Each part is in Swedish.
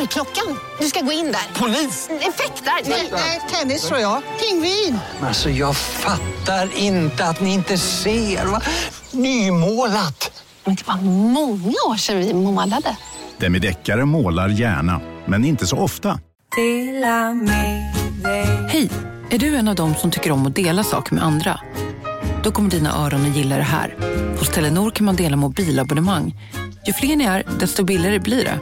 Dörrklockan. Du ska gå in där. Polis? Effektar? Nej, tennis tror jag. Pingvin. Alltså jag fattar inte att ni inte ser. Va? Nymålat. Men det var många år sedan vi målade. Demideckare målar gärna, men inte så ofta. Hej! Är du en av dem som tycker om att dela saker med andra? Då kommer dina öron att gilla det här. Hos Telenor kan man dela mobilabonnemang. Ju fler ni är, desto billigare blir det.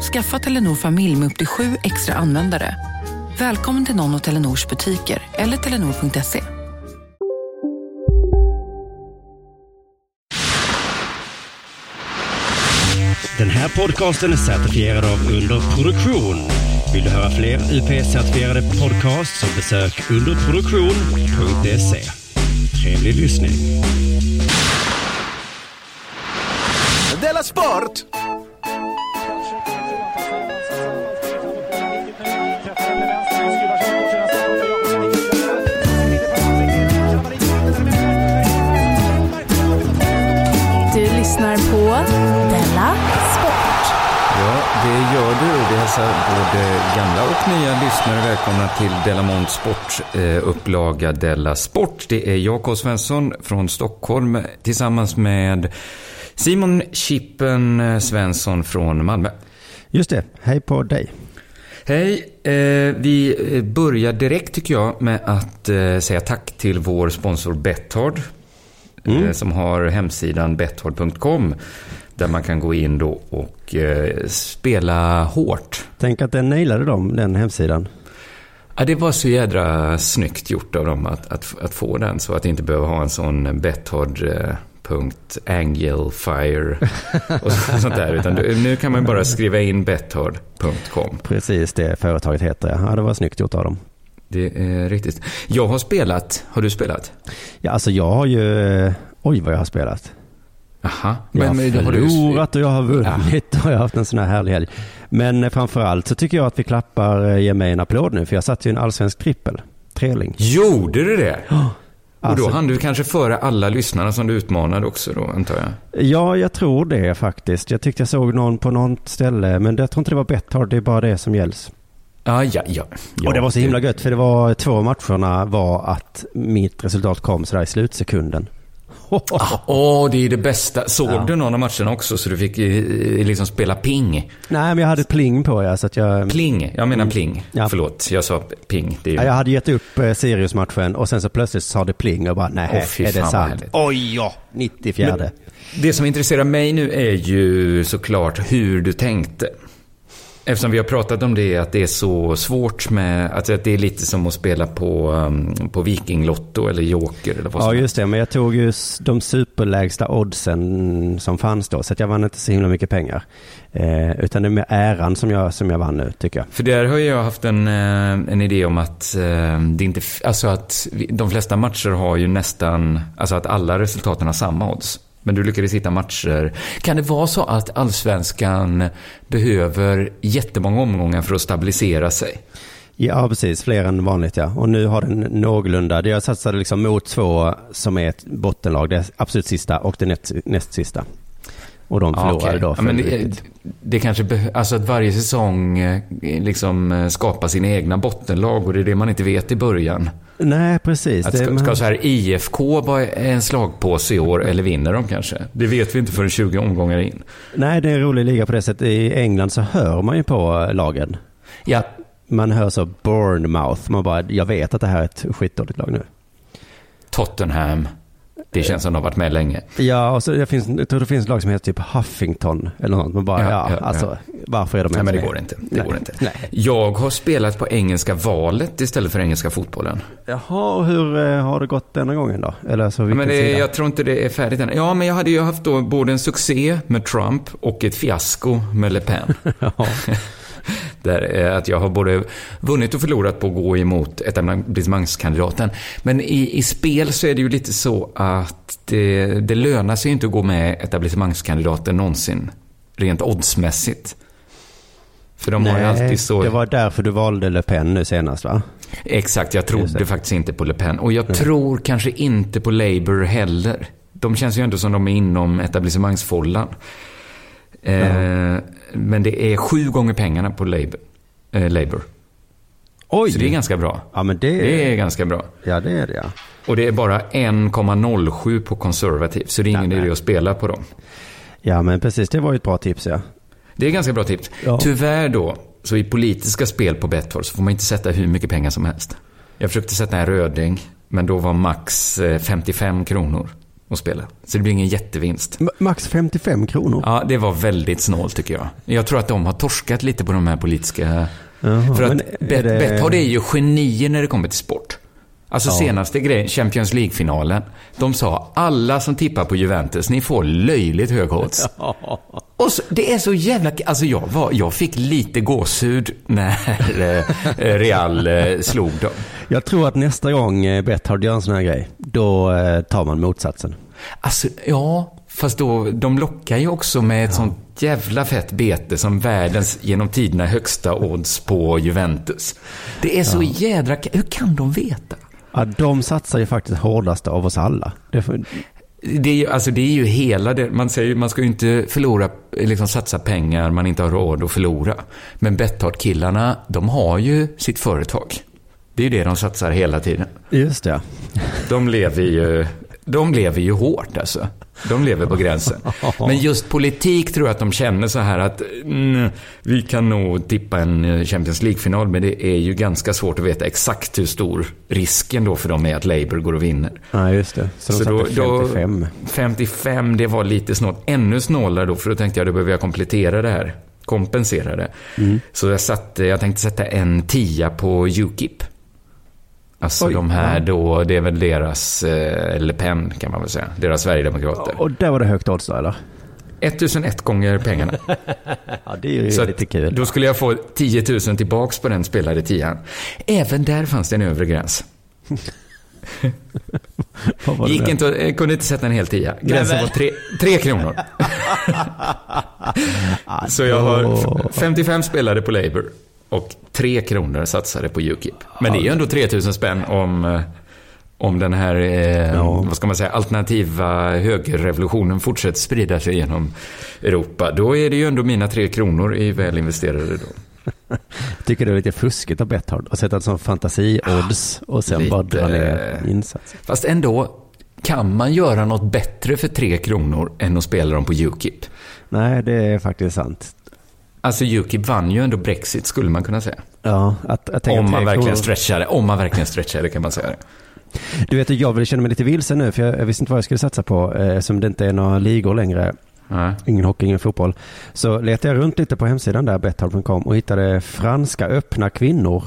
Skaffa Telenor familj med upp till sju extra användare. Välkommen till någon av Telenors butiker eller telenor.se. Den här podcasten är certifierad av Underproduktion. Vill du höra fler UP-certifierade podcasts så besök underproduktion.se. Trevlig lyssning. Della Sport! Della Sport. Ja, det gör du. Vi hälsar både gamla och nya lyssnare välkomna till Delamont Sport eh, upplaga Della Sport. Det är jag, K. Svensson från Stockholm tillsammans med Simon Chippen eh, Svensson från Malmö. Just det. Hej på dig. Hej. Eh, vi börjar direkt tycker jag med att eh, säga tack till vår sponsor Betthard. Mm. Eh, som har hemsidan betthard.com. Där man kan gå in då och eh, spela hårt. Tänk att den nailade dem, den hemsidan. Ja, det var så jädra snyggt gjort av dem att, att, att få den. Så att inte behöva ha en sån Betthard eh, .angelfire och sånt där. Utan nu kan man bara skriva in betthard.com. Precis det företaget heter ja. ja. Det var snyggt gjort av dem. Det är riktigt. Jag har spelat. Har du spelat? Ja, alltså jag har ju... eh, Oj, vad jag har spelat. Aha. Jag har men har du- förlorat och jag har vunnit och jag har haft en sån här härlig helg. Men eh, framförallt så tycker jag att vi klappar, eh, ger mig en applåd nu, för jag satte ju en allsvensk trippel. Treling. Gjorde du det? Och Alltså- då hann du kanske före alla lyssnarna som du utmanade också då, antar jag? Ja, jag tror det faktiskt. Jag tyckte jag såg någon på något ställe, men jag tror inte det var Betthard, det är bara det som gälls. Ja, ja, ja. och det var så himla gött, för det var två matcherna var att mitt resultat kom sådär i slutsekunden. Åh, det är det bästa. Såg Ja. du någon av matcherna också så du fick eh, liksom spela ping? Nej, men jag hade pling på ja, så att jag... Pling, jag menar Mm. pling. Ja. Förlåt, jag sa ping. Ju... Ja, jag hade gett upp eh, Sirius-matchen och sen så plötsligt sa det pling och bara nej, fy är det sant? Oj ja, 94. Men Det som intresserar mig nu är ju såklart hur du tänkte. Eftersom vi har pratat om det, att det är så svårt med, alltså att det är lite som att spela på, um, på Vikinglotto eller Joker eller vad som Ja, just det. Men jag tog ju de superlägsta oddsen som fanns då, så att jag vann inte så himla mycket pengar. Eh, utan det är med äran som jag, som jag vann nu, tycker jag. För där har jag haft en, eh, en idé om att eh, det inte, alltså att de flesta matcher har ju nästan, alltså att alla resultaten har samma odds. Men du lyckades hitta matcher. Kan det vara så att allsvenskan behöver jättemånga omgångar för att stabilisera sig? Ja, precis. Fler än vanligt, ja. Och nu har den någorlunda, jag satsade liksom mot två som är ett bottenlag, det absolut sista och det näst, näst sista. Och de förlorade okej. då. Ja, men det, det kanske beh- alltså att varje säsong eh, liksom eh, skapar sina egna bottenlag och det är det man inte vet i början. Nej, precis. Att ska, ska så här IFK vara en slagpåse i år eller vinner de kanske? Det vet vi inte förrän 20 omgångar in. Nej, det är en rolig liga på det sättet. I England så hör man ju på eh, lagen. Ja. Man hör så Bournemouth. Man bara, jag vet att det här är ett skitdåligt lag nu. Tottenham. Det känns som de har varit med länge. Ja, och så det finns, jag tror det finns lag som heter typ Huffington eller något. Man bara, ja, Ja, ja, alltså, varför är de Nej, men det går inte. Det Nej. går inte. Nej. Jag har spelat på engelska valet istället för engelska fotbollen. Jaha, och hur eh, har det gått denna gången då? Eller så vilken men det, jag tror inte det är färdigt än. Ja, men jag hade ju haft då både en succé med Trump och ett fiasko med Le Pen. Där, eh, att jag har både vunnit och förlorat på att gå emot etablissemangskandidaten. Men i, i spel så är det ju lite så att det, det lönar sig inte att gå med etablissemangskandidaten någonsin. Rent oddsmässigt. För de har ju alltid så... det var därför du valde Le Pen nu senast va? Exakt, jag trodde faktiskt inte på Le Pen. Och jag tror kanske inte på Labour heller. De känns ju ändå som de är inom etablissemangsfållan. Eh, Men det är sju gånger pengarna på Labour. Eh, Labour. Oj! Så det är ganska bra. Ja, men det... Det är ganska bra. Ja, det är det ja. Och det är bara 1,07 på konservativ. Så det är ingen idé att spela på dem. Ja, men precis. Det var ju ett bra tips ja. Det är ganska bra tips. Ja. Tyvärr då, så i politiska spel på Betthard så får man inte sätta hur mycket pengar som helst. Jag försökte sätta en röding, men då var max eh, 55 kronor att spela. Så det blir ingen jättevinst. Max 55 kronor? Ja, det var väldigt snålt tycker jag. Jag tror att de har torskat lite på de här politiska... Jaha, För att Bet- det- Betthard är ju genier när det kommer till sport. Alltså Ja. senaste grejen, Champions League-finalen. De sa, alla som tippar på Juventus, ni får löjligt hög odds. Och så, det är så jävla... Alltså jag, var, jag fick lite gåshud när eh, Real eh, slog dem. Jag tror att nästa gång eh, Betthard gör en sån här grej, då eh, tar man motsatsen. Alltså, ja, fast då, de lockar ju också med ett sånt jävla fett bete som världens genom tiderna högsta odds på Juventus. Det är så jädra... Hur kan de veta? Ja, de satsar ju faktiskt hårdast av oss alla. Det får, Det är, ju, alltså det är ju hela det. Man säger man ska ju inte förlora, liksom satsa pengar man inte har råd att förlora. Men Betthard-killarna, de har ju sitt företag. Det är ju det de satsar hela tiden. just det. De lever ju, de lever ju hårt alltså. De lever på gränsen. Men just politik tror jag att de känner så här att mm, vi kan nog tippa en eh, Champions League-final, men det är ju ganska svårt att veta exakt hur stor risken då för dem är att Labour går och vinner. Ja, just det. Så de satte 55. 55, det var lite snålt. Ännu snålare då, för då tänkte jag då behöver jag komplettera det här. Kompensera det. Mm. Så jag, satte, jag tänkte sätta en tia på Ukip. Alltså Oj, de här då, det är väl deras, eh, Le Pen kan man väl säga, deras Sverigedemokrater. Och där var det högt odds då, eller? 1001 gånger pengarna. Ja, det är ju Så lite kul. Då skulle jag få 10 000 tillbaks på den spelade tian. Även där fanns det en övre gräns. Gick där? inte, jag kunde inte sätta en hel tia. Gränsen Nej, var tre, tre kronor. Så jag har f- 55 spelare på Labour och 3 kronor satsade på Ukip. Men det är ju ändå 3000 spänn om, eh, om den här, eh, vad ska man säga, alternativa högerrevolutionen fortsätter sprida sig genom Europa. Då är det ju ändå mina 3 kronor i väl investerade då. Jag tycker det är lite fuskigt av Betthard att sätta en sån fantasi-odds och sen bara dra Lite- ner insatsen. Fast ändå, kan man göra något bättre för 3 kronor än att spela dem på Ukip? Nej, det är faktiskt sant. Alltså Ukip vann ju ändå Brexit skulle man kunna säga. Ja, att, att Om man verkligen stretchar det. Om man verkligen stretchar det kan man säga det. Du vet, jag vill känna mig lite vilsen nu, för jag, jag visste inte vad jag skulle satsa på, eh, som det inte är några ligor längre. Nej. Ingen hockey, ingen fotboll. Så letade jag runt lite på hemsidan där, betthard.com, och hittade franska öppna kvinnor.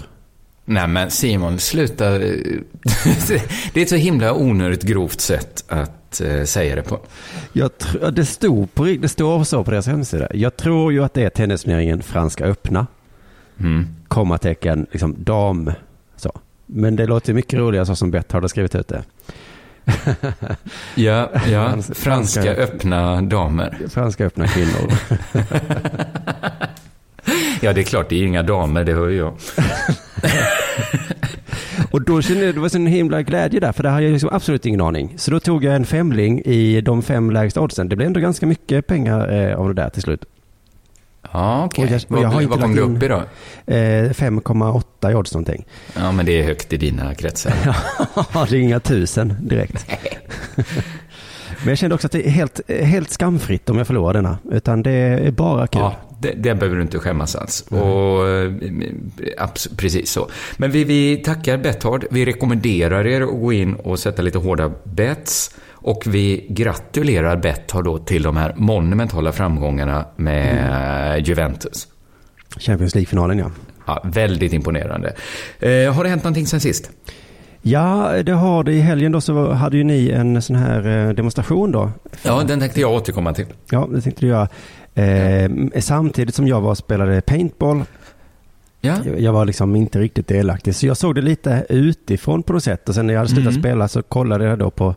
Nej men Simon, sluta. Det är ett så himla onödigt grovt sätt att eh, säga det på. Jag tr- det, stod på, det står så på deras hemsida. Jag tror ju att det är tennisturneringen Franska öppna. Mm. Kommatecken, liksom dam. Så. Men det låter mycket roligare så som Betthard har skrivit ut det. Ja, ja. Frans- Franska öppna damer. Franska öppna kvinnor. Ja, det är klart, det är ju inga damer, det hör ju jag. Och då kände jag, det var så en himla glädje där, för det hade jag liksom absolut ingen aning. Så då tog jag en femling i de fem lägsta oddsen. Det blev ändå ganska mycket pengar eh, av det där till slut. Ja, okej. Har Vad, vad kom du upp i då? Eh, 5,8 i odds någonting. Ja, men det är högt i dina kretsar. Ja, det är inga tusen direkt. Men jag kände också att det är helt, helt skamfritt om jag förlorar denna. Utan det är bara kul. Ja, det, det behöver du inte skämmas alls. Och, eh, abs- precis så. Men vi, vi tackar Betthard. Vi rekommenderar er att gå in och sätta lite hårda bets. Och vi gratulerar Betthard då till de här monumentala framgångarna med Juventus. Champions League-finalen ja. Ja, väldigt imponerande. Eh, har det hänt någonting sen sist? Ja, det har det. I helgen då så hade ju ni en sån här eh, demonstration då. Ja, den tänkte jag återkomma till. Ja, det tänkte du göra. Eh, Samtidigt som jag var och spelade paintball Ja. Jag, var liksom inte riktigt delaktig. Så jag såg det lite utifrån på något sätt. Och sen när jag hade slutat Mm. spela så kollade jag då på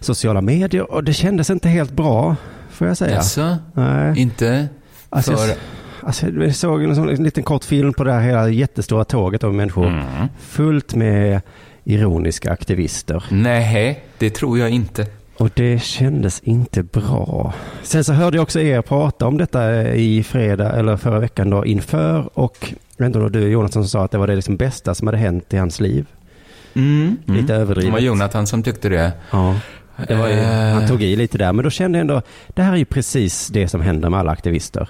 sociala medier och det kändes inte helt bra, får jag säga. Jaså? Nej. Inte Alltså, för... jag, alltså, jag såg en, sån, en liten kort film på det här hela jättestora tåget av människor. Mm. Fullt med ironiska aktivister. Nej, det tror jag inte. Och det kändes inte bra. Sen så hörde jag också er prata om detta i fredag eller förra veckan då inför och ändå då du Jonathan som sa att det var det liksom bästa som hade hänt i hans liv. Mm. Lite överdrivet. Det var Jonathan som tyckte det. Ja, det var ju, Eh. han tog i lite där. Men då kände jag ändå, det här är ju precis det som händer med alla aktivister.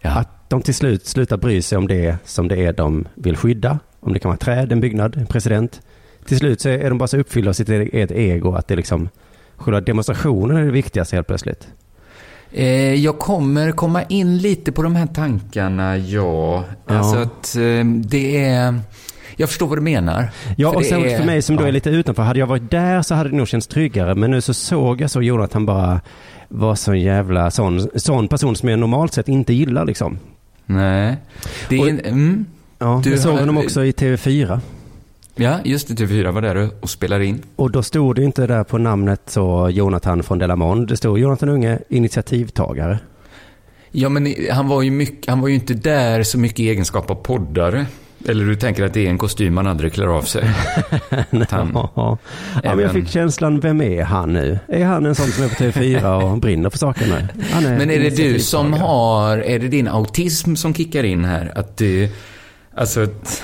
Ja. Att de till slut slutar bry sig om det som det är de vill skydda. Om det kan vara träd, en byggnad, en president. Till slut så är de bara så uppfyllda av sitt eget ego att det liksom, själva demonstrationen är det viktigaste helt plötsligt. Eh, jag kommer komma in lite på de här tankarna, ja. Alltså att eh, det är... Jag förstår vad du menar. Ja, För och sen är- för mig som då ja. är lite utanför, hade jag varit där så hade det nog känts tryggare. Men nu så såg jag så Jonathan bara var så jävla sån, sån person som jag normalt sett inte gillar liksom. Nej. Det är... Och- mm. Ja, Du jag såg har- honom också i TV4. Ja, just det. TV4 var där och spelade in. Och då stod det inte där på namnet så Jonathan från Delamond. Det stod Jonathan Unge, initiativtagare. Ja, men han var ju, mycket, han var ju inte där så mycket i egenskap av poddare. Eller du tänker att det är en kostym man aldrig klär av sig? Han, Ja, men jag fick känslan, vem är han nu? Är han en sån som är på TV4 och brinner för sakerna? Men är det du som har, är det din autism som kickar in här? Att du, alltså, att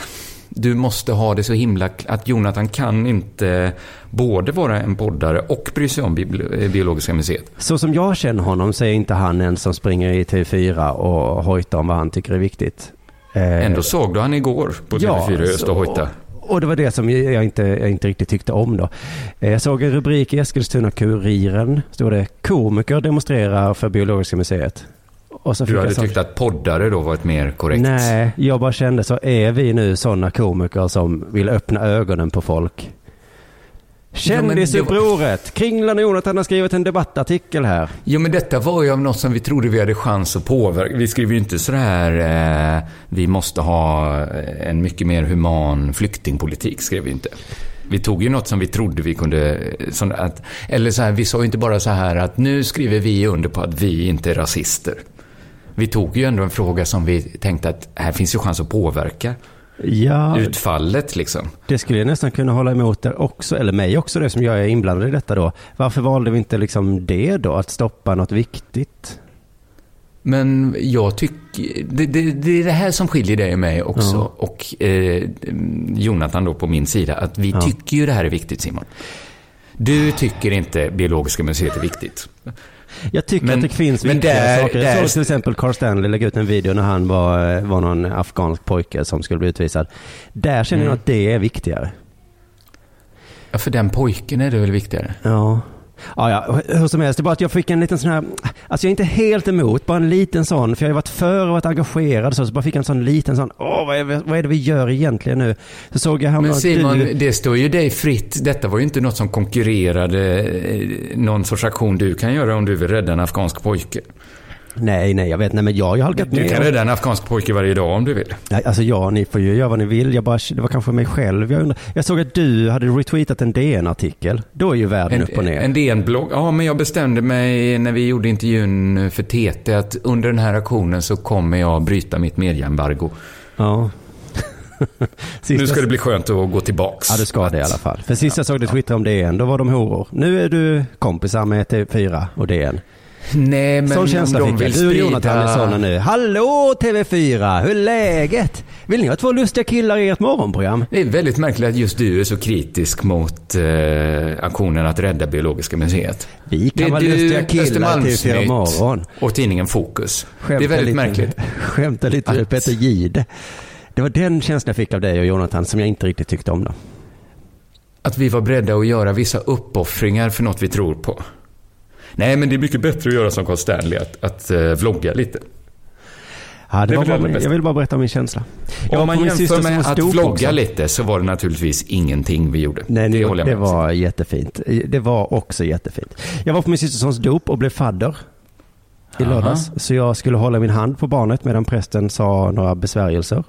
du måste ha det så himla, att Jonathan kan inte både vara en poddare och bry sig om Bi- Biologiska museet. Så som jag känner honom så är inte han en som springer i TV4 och hojtar om vad han tycker är viktigt. Eh, Ändå såg du han igår på TV4 i Öst och hojta. Och det var det som jag inte, jag inte riktigt tyckte om då. Eh, Jag såg en rubrik i Eskilstuna-Kuriren. Stod det komiker demonstrerar för Biologiska museet. Och så Du hade jag tyckt att poddare då var ett mer korrekt... Nej, jag bara kände så är vi nu sådana komiker som vill öppna ögonen på folk. Kändisupproret! Kringlan och Jonathan har skrivit en debattartikel här. Jo, men detta var ju av något som vi trodde vi hade chans att påverka. Vi skrev ju inte sådär, eh, vi måste ha eh, en mycket mer human flyktingpolitik, skrev vi inte. Vi tog ju något som vi trodde vi kunde, eh, att, eller så här, vi sa ju inte bara så här att nu skriver vi under på att vi inte är rasister. Vi tog ju ändå en fråga som vi tänkte att här finns ju chans att påverka Ja, utfallet liksom. det skulle jag nästan kunna hålla emot där också, eller mig också det som jag är inblandad i detta då. Varför valde vi inte liksom det då, att stoppa något viktigt? Men jag tycker, det, det, det är det här som skiljer dig och mig också. Ja. Och eh, Jonathan då på min sida, att vi Ja. tycker ju det här är viktigt Simon. Du tycker inte Biologiska museet är viktigt. Jag tycker Men- att det finns viktiga där- saker. Jag såg till exempel Carl Stanley lägga ut en video när han var, var någon afghansk pojke som skulle bli utvisad. Där känner jag Mm. att det är viktigare. Ja, för den pojken är det väl viktigare? Ja. Ja, ja, hur som helst, det är bara att jag fick en liten sån här, alltså jag är inte helt emot, bara en liten sån, för jag har ju varit för och varit engagerad så, så bara fick jag en sån liten sån, åh vad är, vad är det vi gör egentligen nu? Så såg jag här Men Simon, du, det står ju dig fritt. Detta var ju inte något som konkurrerade eh, någon sorts aktion du kan göra om du vill rädda en afghansk pojke. Nej, nej, jag vet, nej men jag har ju halkat Du kan rädda en afghansk pojke varje dag om du vill. Nej, alltså ja, ni får ju göra vad ni vill, jag bara, det var kanske mig själv jag undrar. Jag såg att du hade retweetat en DN-artikel, då är ju världen upp och ner. En, en DN-blogg. Ja, men jag bestämde mig när vi gjorde intervjun för TT att under den här aktionen så kommer jag bryta mitt medieembargo. Ja. Sist Nu ska det bli skönt att gå tillbaks. Ja, du ska det i alla fall. För sist jag såg dig twittra om DN, då var de horor. Nu är du kompisar med TV4 och DN. Nej, men Sån känsla de fick jag. Du och. Jonathan är sådana nu. Hallå TV4, hur är läget? Vill ni ha två lustiga killar i ert morgonprogram? Det är väldigt märkligt att just du är så kritisk mot eh, aktionen att rädda Biologiska museet. Vi kan Det är vara lustiga killar i Östermalmsnytt TV4 morgon. och tidningen Fokus. Skämta det är väldigt lite, märkligt. Skämta lite med Att- Peter Gide. Det var den känslan jag fick av dig och Jonathan som jag inte riktigt tyckte om då. Att vi var beredda att göra vissa uppoffringar för något vi tror på. Nej, men det är mycket bättre att göra som Carl Stanley, att, att eh, vlogga lite. Ja, det var bara, jag vill bara berätta om min känsla. Jag Om man jämför med att vlogga också. lite så var det naturligtvis ingenting vi gjorde. Nej, det det, håller jag det med om. var jättefint. Det var också jättefint. Jag var på min systerssons dop och blev fadder. i Aha. lördags. Så jag skulle hålla min hand på barnet medan prästen sa några besvärjelser.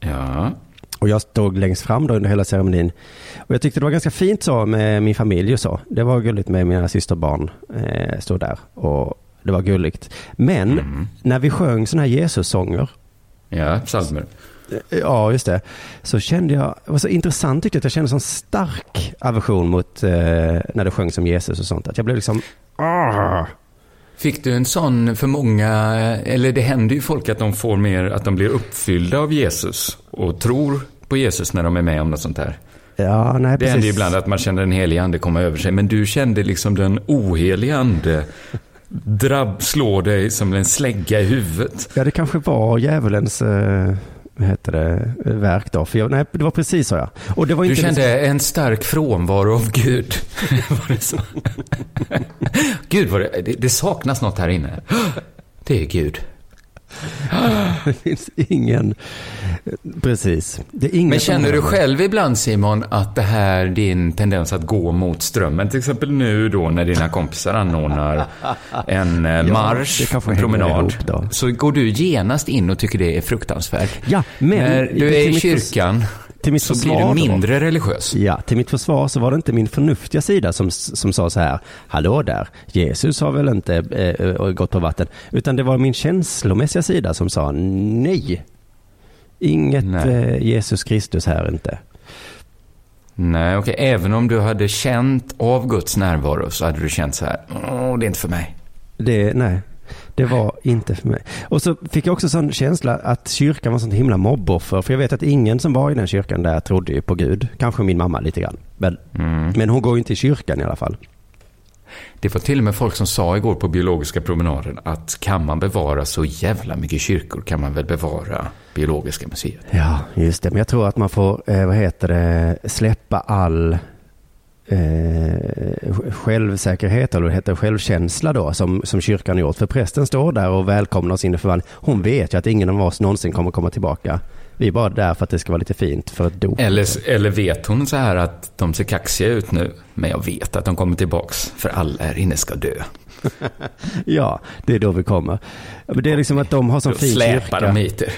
Ja. Och jag stod längst fram då under hela ceremonin. Och jag tyckte det var ganska fint så med min familj och så. Det var gulligt med mina systerbarn. Eh, stod där och det var gulligt. Men Mm. när vi sjöng sådana här Jesus-sånger. Ja, psalmer. Ja, just det. Så kände jag, det var så intressant tyckte jag att jag kände sån stark aversion mot eh, när det sjöngs om Jesus och sånt. Att jag blev liksom, ah. Fick du en sån för många, eller det händer ju folk att de får mer, att de blir uppfyllda av Jesus och tror på Jesus när de är med om något sånt här. Ja, nej Det precis. händer ju ibland att man känner den helige ande komma över sig, men du kände liksom den oheliga ande drabb, slå dig som en slägga i huvudet. Ja, det kanske var djävulens, eh, vad heter det, verk då. För jag, nej, det var precis så ja. Och det var Du inte kände en stark frånvaro av Gud. var det så? Gud, vad det, det, det saknas något här inne. Det är Gud. Det finns ingen, precis. Ingen Men känner du själv ibland Simon att det här din tendens att gå mot strömmen, till exempel nu då när dina kompisar anordnar en eh, Ja, marsch, kanske en promenad, så går du genast in och tycker det är fruktansvärt. Ja, men när du är i kyrkan till mitt så försvar blir då. du mindre religiös. Ja, till mitt försvar så var det inte min förnuftiga sida som, som sa så här, hallå där, Jesus har väl inte eh, gått på vatten, utan det var min känslomässiga sida som sa nej. Inget Nej. Eh, Jesus Kristus här inte. Nej, okej. Även om du hade känt av Guds närvaro så hade du känt så här, åh, det är inte för mig. Det, nej, det var inte för mig. Och så fick jag också sån känsla att kyrkan var sånt himla mobboffer. För jag vet att ingen som var i den kyrkan där trodde ju på Gud. Kanske min mamma lite grann. Men, Mm. men hon går ju inte i kyrkan i alla fall. Det var till och med folk som sa igår på biologiska promenaden att kan man bevara så jävla mycket kyrkor kan man väl bevara biologiska museet. Ja, just det. Men jag tror att man får, eh, vad heter det, släppa all eh, självsäkerhet, eller det heter, självkänsla då, som, som kyrkan gjort. För prästen står där och välkomnar oss in i förvandling. Hon vet ju att ingen av oss någonsin kommer komma tillbaka. Vi är bara där för att det ska vara lite fint för ett dop. Eller, eller vet hon så här att de ser kaxiga ut nu, men jag vet att de kommer tillbaks, för alla här inne ska dö. Ja, det är då vi kommer. Men det är liksom att de har sån fin släpar kyrka. de hit er.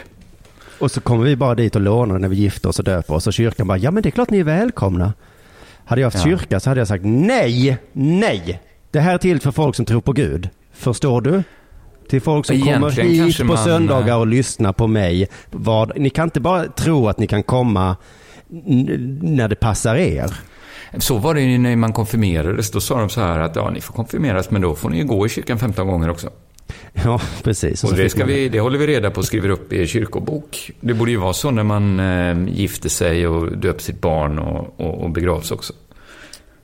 Och så kommer vi bara dit och lånar när vi gifter oss och döper oss. Och kyrkan bara, ja men det är klart ni är välkomna. Hade jag haft Ja. kyrka så hade jag sagt nej, nej. Det här är till för folk som tror på Gud. Förstår du? Till folk som Egentligen kommer hit på man, söndagar eh, och lyssnar på mig. Vad, ni kan inte bara tro att ni kan komma när det passar er. Så var det ju när man konfirmerades. Då sa de så här att ja, ni får konfirmeras, men då får ni ju gå i kyrkan 15 gånger också. Ja, precis. Och det, ska man- vi, det håller vi reda på och skriver upp i kyrkobok. Det borde ju vara så när man eh, gifter sig och döper sitt barn och, och, och begravs också.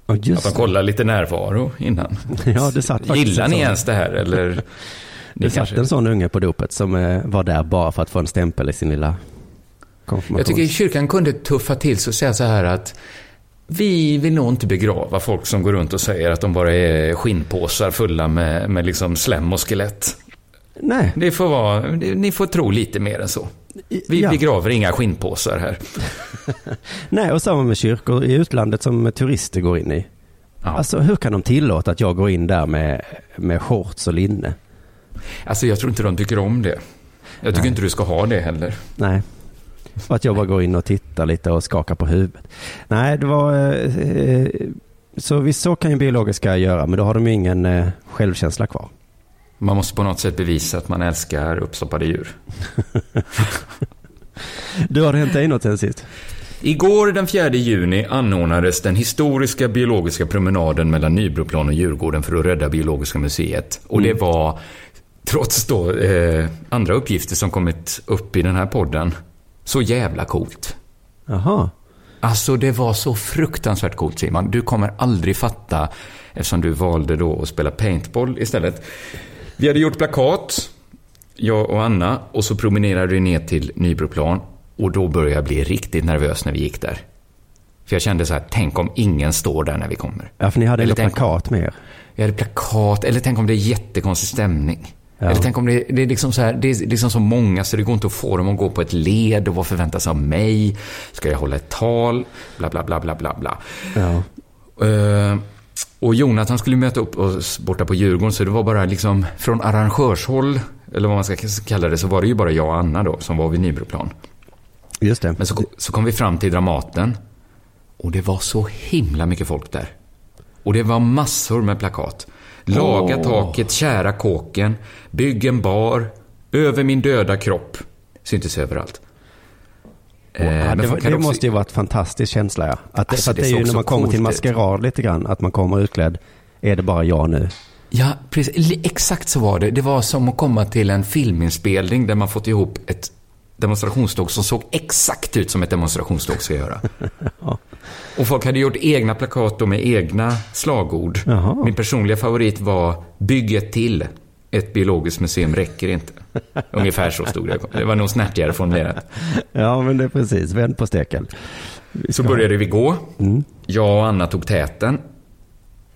Att just man det. kollar lite närvaro innan. Ja, det satt Gillar ni ens det här eller? Det Ni satt en sån unge på dopet som eh, var där bara för att få en stämpel i sin lilla konfirmation. Jag tycker kyrkan kunde tuffa till sig och säga så här att vi vill nog inte begrava folk som går runt och säger att de bara är skinnpåsar fulla med, med liksom slem och skelett. Nej. Det får vara, ni får tro lite mer än så. Vi Ja. begraver inga skinnpåsar här. Nej, och samma med kyrkor i utlandet som turister går in i. Ja. Alltså hur kan de tillåta att jag går in där med, med shorts och linne? Alltså jag tror inte de tycker om det. Jag tycker Nej. inte du ska ha det heller. Nej. Att jag bara går in och tittar lite och skakar på huvudet. Nej, det var... Eh, eh, så visst så kan ju biologiska göra, men då har de ju ingen eh, självkänsla kvar. Man måste på något sätt bevisa att man älskar uppstoppade djur. Du, har det hänt dig något sen sist? Igår den 4 juni anordnades den historiska biologiska promenaden mellan Nybroplan och Djurgården för att rädda Biologiska museet. Och det var, trots då eh, andra uppgifter som kommit upp i den här podden, så jävla coolt. Jaha. Alltså det var så fruktansvärt coolt Simon. Du kommer aldrig fatta eftersom du valde då att spela paintball istället. Vi hade gjort plakat, jag och Anna, och så promenerade vi ner till Nybroplan. Och då började jag bli riktigt nervös när vi gick där. För jag kände så här, tänk om ingen står där när vi kommer. Ja, för ni hade Eller plakat med er. Jag hade plakat, eller tänk om det är jättekonstig stämning. Ja. Eller tänk om det, det är liksom så här, det är liksom så många så det går inte att få dem att gå på ett led och vad förväntas av mig? Ska jag hålla ett tal? Bla, bla, bla, bla, bla, bla. Ja. Eh, Och Jonathan skulle möta upp oss borta på Djurgården, så det var bara liksom från arrangörshåll, eller vad man ska kalla det, så var det ju bara jag och Anna då, som var vid Nybroplan. Just det. Men så, så kom vi fram till Dramaten. Och det var så himla mycket folk där. Och det var massor med plakat. Laga Åh. taket, kära kåken, bygg en bar, över min döda kropp. Syntes överallt. Eh, Ja, det, det också- måste ju varit en fantastisk känsla. Ja. Att, Alltså, det det är ju när man kommer till maskerad lite grann, att man kommer utklädd. Är det bara jag nu? Ja, precis. Exakt så var det. Det var som att komma till en filminspelning där man fått ihop ett demonstrationståg som såg exakt ut som ett demonstrationståg ska göra. Och folk hade gjort egna plakat med egna slagord. Jaha. Min personliga favorit var Bygg ett till. Ett biologiskt museum räcker inte. Ungefär så stod det. Det var nog snärtigare formulerat. Ja, men det är precis. Vänd på steken. Vi Så ska- började vi gå. Jag och Anna tog täten.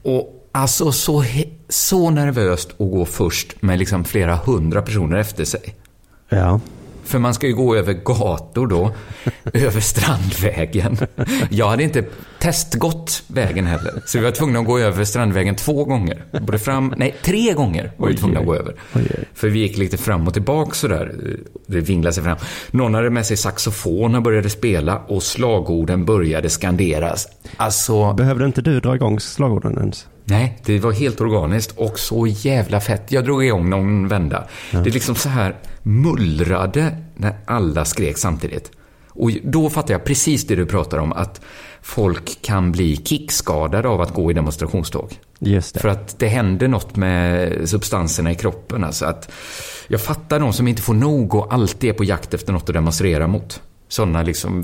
Och alltså så, så nervöst att gå först med liksom flera hundra personer efter sig. Ja. För man ska ju gå över gator då, över Strandvägen. Jag hade inte testgått vägen heller, så vi var tvungna att gå över Strandvägen två gånger. Både fram, nej, tre gånger var vi tvungna att gå över. För vi gick lite fram och tillbaka sådär. Det vinglade sig fram. Någon hade med sig saxofon och började spela och slagorden började skanderas. Alltså, Behövde inte du dra igång slagorden ens? Nej, det var helt organiskt och så jävla fett. Jag drog igång någon vända. Det är liksom så här mullrade när alla skrek samtidigt. Och då fattar jag precis det du pratar om, att folk kan bli kickskadade av att gå i demonstrationståg. Just det. För att det händer något med substanserna i kroppen. Alltså att jag fattar de som inte får nog och alltid är på jakt efter något att demonstrera mot. Sådana liksom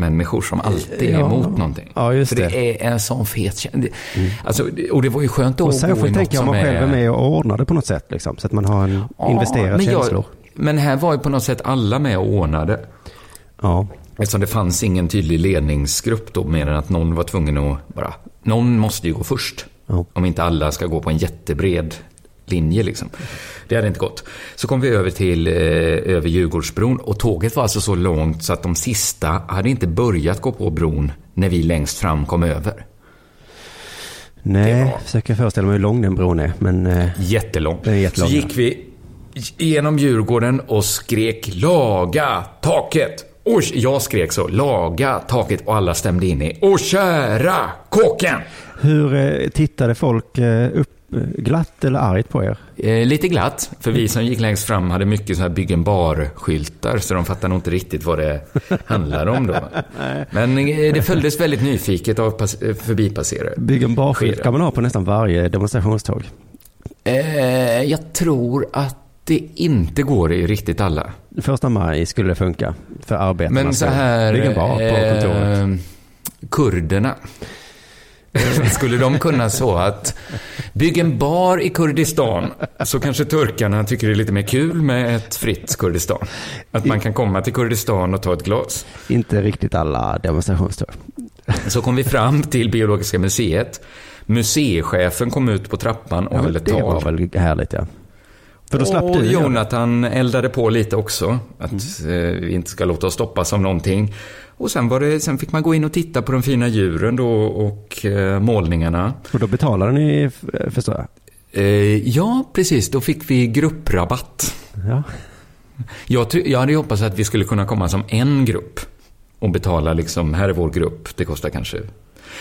vänstermänniskor som alltid är Ja. emot någonting. Ja, just För det. det är en sån fet känsla. Alltså, och det var ju skönt då Och att gå i särskilt tänker jag om man själv är med och ordnar det på något sätt. Liksom, så att man har en investerad men jag- känslor. Men här var ju på något sätt alla med och ordnade. Ja. Eftersom det fanns ingen tydlig ledningsgrupp då, mer än att någon var tvungen att bara... Någon måste ju gå först. Ja. Om inte alla ska gå på en jättebred linje liksom. Det hade inte gått. Så kom vi över till eh, över Djurgårdsbron och tåget var alltså så långt så att de sista hade inte börjat gå på bron när vi längst fram kom över. Nej, försöker föreställa mig hur lång den bron är. Men eh, Jättelång. Den är jättelång, Så gick vi genom Djurgården och skrek laga taket. Och jag skrek så, laga taket och alla stämde in i, och kära kåken! hur eh, tittade folk eh, upp glatt eller argt på er? Eh, lite glatt, för vi som gick längst fram hade mycket så här byggen bar-skyltar, så de fattade nog inte riktigt vad det handlade om då. Men eh, det följdes väldigt nyfiket av pass- förbipasserare. Byggen barskylt kan man ha på nästan varje demonstrationståg. Eh, jag tror att det inte går i riktigt alla. Första maj skulle det funka för arbetarna. Men så här... Bygga en bar på kontoret. eh, kurderna. Skulle de kunna så att bygga en bar i Kurdistan så kanske turkarna tycker det är lite mer kul med ett fritt Kurdistan. Att man kan komma till Kurdistan och ta ett glas. Inte riktigt alla demonstrationståg. Så kom vi fram till Biologiska museet. Museichefen kom ut på trappan och Ja, höll ett det var tal. väl härligt ja. För då slapp och du. Jonathan eldade på lite också. Att Mm. eh, vi inte ska låta oss stoppas av någonting. Och sen, var det, sen fick man gå in och titta på de fina djuren då och eh, målningarna. Och då betalade ni, förstår jag. Eh, ja, precis. Då fick vi grupprabatt. Ja. Jag, jag hade hoppats att vi skulle kunna komma som en grupp och betala liksom, här är vår grupp, det kostar kanske...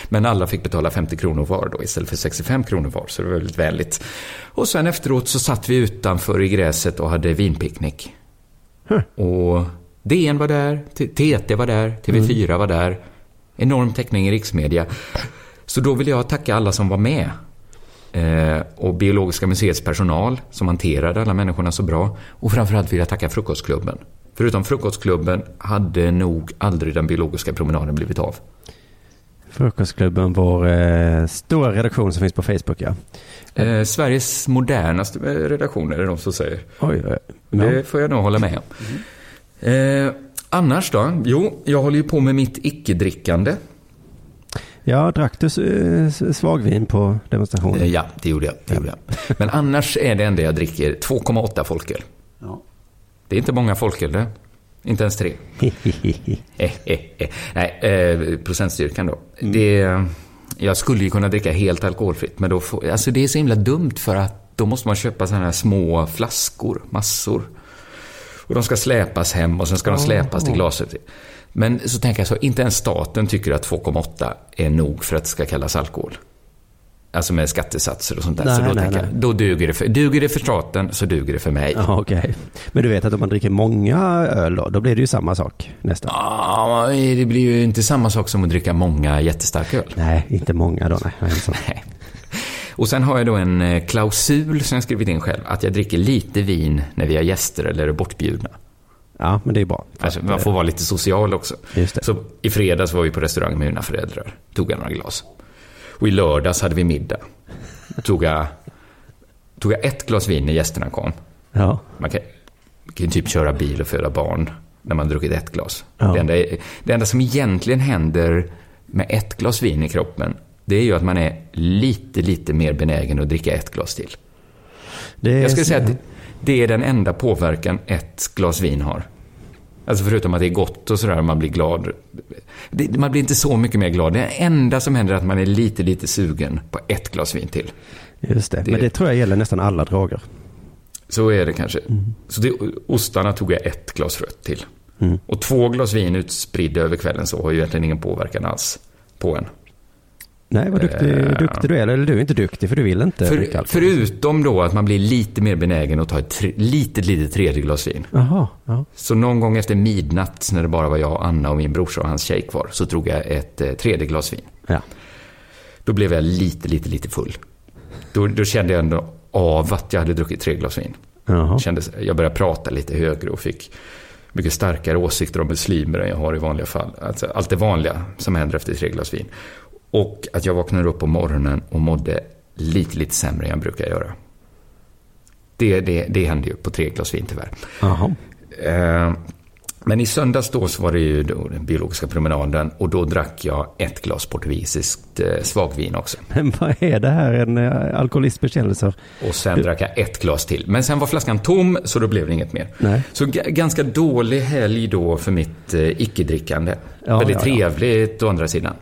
Men alla fick betala 50 kronor var då istället för 65 kronor var, så det var väldigt vänligt. Och sen efteråt så satt vi utanför i gräset och hade vinpicknick. Och DN var där, TT var där, TV4 var där. Enorm täckning i riksmedia. Så då vill jag tacka alla som var med. Eh, och Biologiska museets personal som hanterade alla människorna så bra. Och framförallt vill jag tacka Frukostklubben. Förutom Frukostklubben hade nog aldrig den biologiska promenaden blivit av. Frukostklubben, vår eh, stora redaktion som finns på Facebook ja. Eh, Sveriges modernaste redaktion är det de som säger. Oj, oj. Ja. Det får jag nog hålla med om. Eh, annars då? Jo, jag håller ju på med mitt icke-drickande. Ja, drack du eh, svagvin på demonstrationen? Eh, ja, det gjorde jag. Det gjorde jag. Men annars är det enda jag dricker 2,8 folköl. Ja. Det är inte många folköl det. Inte ens tre. Eh, eh, eh. Nej, eh, procentstyrkan då. Det, Jag skulle ju kunna dricka helt alkoholfritt, men då får, alltså det är så himla dumt för att då måste man köpa sådana här små flaskor, massor. Och de ska släpas hem och sen ska de släpas till glaset. Men så tänker jag så, inte ens staten tycker att 2,8 är nog för att det ska kallas alkohol. Alltså med skattesatser och sånt där. Nej, så då, nej, tänker nej. Jag, då duger det, för, duger det för staten så duger det för mig. Ja, okej. Men du vet att om man dricker många öl då, då blir det ju samma sak nästan. Ja, det blir ju inte samma sak som att dricka många jättestarka öl. Nej, inte många då, nej. Nej. Och sen har jag då en eh, klausul som jag skrivit in själv, att jag dricker lite vin när vi har gäster eller är bortbjudna. Ja, men det är bra. Alltså, man får vara lite social också. Så i fredags var vi på restaurang med mina föräldrar. Tog jag några glas. Och i lördags hade vi middag. Tog jag, tog jag ett glas vin när gästerna kom. Ja. Man kan, man kan typ köra bil och föda barn när man druckit ett glas. Ja. Det, enda, det enda som egentligen händer med ett glas vin i kroppen, det är ju att man är lite, lite mer benägen att dricka ett glas till. Jag skulle säga att det är den enda påverkan ett glas vin har. Alltså förutom att det är gott och sådär, man blir glad. Det, man blir inte så mycket mer glad. Det enda som händer är att man är lite, lite sugen på ett glas vin till. Just det. Det- Men det tror jag gäller nästan alla droger. Så är det kanske. Mm. Så det, ostarna tog jag ett glas rött till. Mm. Och två glas vin utspridda över kvällen så har ju egentligen ingen påverkan alls på en. Nej, vad duktig, Eh. duktig du är. Eller du är inte duktig för du vill inte För, förutom då att man blir lite mer benägen att ta ett tre, litet, litet tredje glas vin. Jaha, ja. Så någon gång efter midnatt, när det bara var jag, Anna och min brorsa och hans tjej kvar, så drog jag ett eh, tredje glas vin. ja. Då blev jag lite, lite, lite full. Då, då kände jag ändå av att jag hade druckit tre glas vin. Kändes, jag började prata lite högre och fick mycket starkare åsikter om muslimer än jag har i vanliga fall. Alltså, allt det vanliga som händer efter tre glas vin. Och att jag vaknade upp på morgonen och mådde lite, lite sämre än jag brukar göra. Det, det, det hände ju på tre glas vin tyvärr. Jaha. Eh, Men i söndags då så var det ju den biologiska promenaden och då drack jag ett glas portugisiskt eh, svagvin också. Men vad är det här? En eh, alkoholistbekännelse? Och sen drack jag ett glas till. Men sen var flaskan tom så då blev det inget mer. Nej. Så ganska dålig helg då för mitt eh, icke-drickande. Ja, Väldigt ja, ja. trevligt å andra sidan.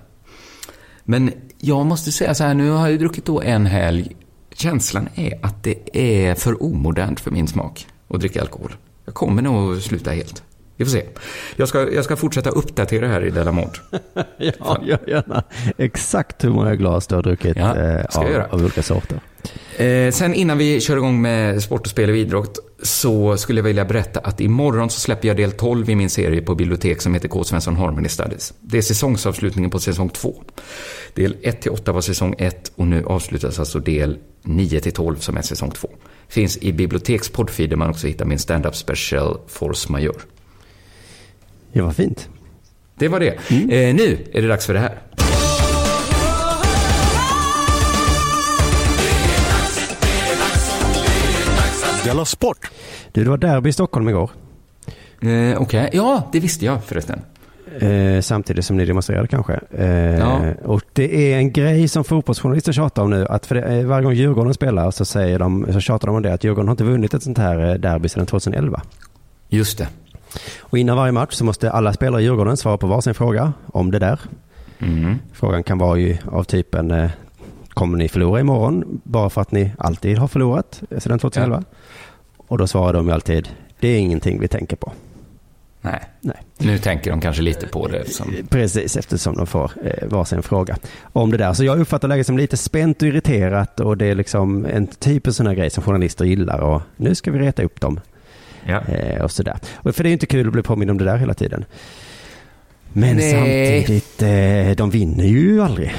Men jag måste säga så här, nu har jag ju druckit då en helg. Känslan är att det är för omodernt för min smak att dricka alkohol. Jag kommer nog sluta helt. Vi får se. Jag ska, jag ska fortsätta uppdatera här i Delamont. Ja, gör gärna. Exakt hur många glas du har druckit Ja, eh, av, göra. av olika sorter. Eh, sen innan vi kör igång med sport och spel och idrott så skulle jag vilja berätta att imorgon så släpper jag del 12 i min serie på bibliotek som heter K. Svensson Harmony Studies. Det är säsongsavslutningen på säsong 2. Del 1 till 8 var säsong 1 och nu avslutas alltså del 9 till 12 som är säsong 2. Finns i biblioteks poddfeed där man också hittar min stand-up special Force Majeure. Ja, vad fint. Det var det. Eh, nu är det dags för det här. Della Sport! Du, det var derby i Stockholm igår. Eh, Okej, ja det visste jag förresten. Eh, samtidigt som ni demonstrerade kanske. Eh, Ja. Och det är en grej som fotbollsjournalister tjatar om nu. Att för det, varje gång Djurgården spelar så, säger de, så tjatar de om det att Djurgården har inte vunnit ett sånt här eh, derby sedan 2011. Just det. Och innan varje match så måste alla spelare i Djurgården svara på varsin fråga om det där. Mm. Frågan kan vara ju av typen eh, Kommer ni förlora imorgon bara för att ni alltid har förlorat eh, sedan 2011? Och då svarar de ju alltid Det är ingenting vi tänker på. Nej. Nej. Nu tänker de kanske lite på det. Som... Precis, eftersom de får eh, varsin fråga om det där. Så jag uppfattar läget som lite spänt och irriterat och det är liksom en typ av sån här grej som journalister gillar och nu ska vi reta upp dem. Ja. Eh, och sådär. Och för det är ju inte kul att bli påmind om det där hela tiden. Men Nej. samtidigt, eh, de vinner ju aldrig.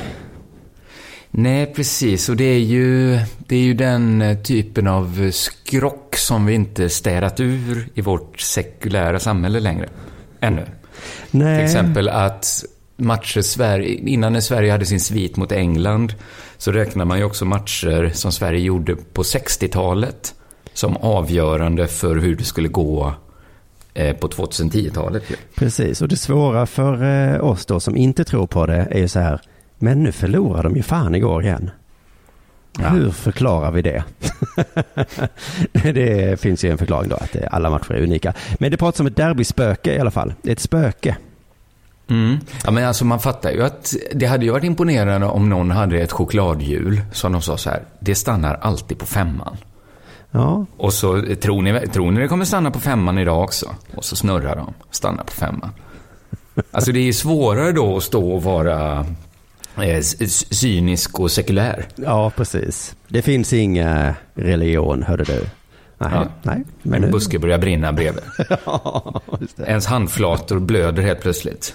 Nej, precis. Och det är ju, det är ju den eh, typen av skrock som vi inte städat ur i vårt sekulära samhälle längre. Ännu. Nej. Till exempel att matcher Sverige, innan när Sverige hade sin svit mot England så räknar man ju också matcher som Sverige gjorde på 60-talet som avgörande för hur det skulle gå eh, på 2010-talet. ju. Precis, och det svåra för eh, oss då som inte tror på det är ju så här, men nu förlorar de ju fan igår igen. Ja. Hur förklarar vi det? det finns ju en förklaring då, att eh, alla matcher är unika. Men det pratas om ett derbyspöke i alla fall. Det är ett spöke. Mm. Ja, men alltså man fattar ju att det hade ju varit imponerande om någon hade ett chokladhjul som de sa så här, det stannar alltid på femman. Ja. Och så tror ni, tror ni det kommer stanna på femman idag också? Och så snurrar de, stannar på femman. Alltså det är svårare då att stå och vara eh, cynisk och sekulär. Ja, precis. Det finns inga religion, hörde du. Nej, Ja. nej. Men en buske börjar brinna bredvid. Ja. Ens handflator blöder helt plötsligt.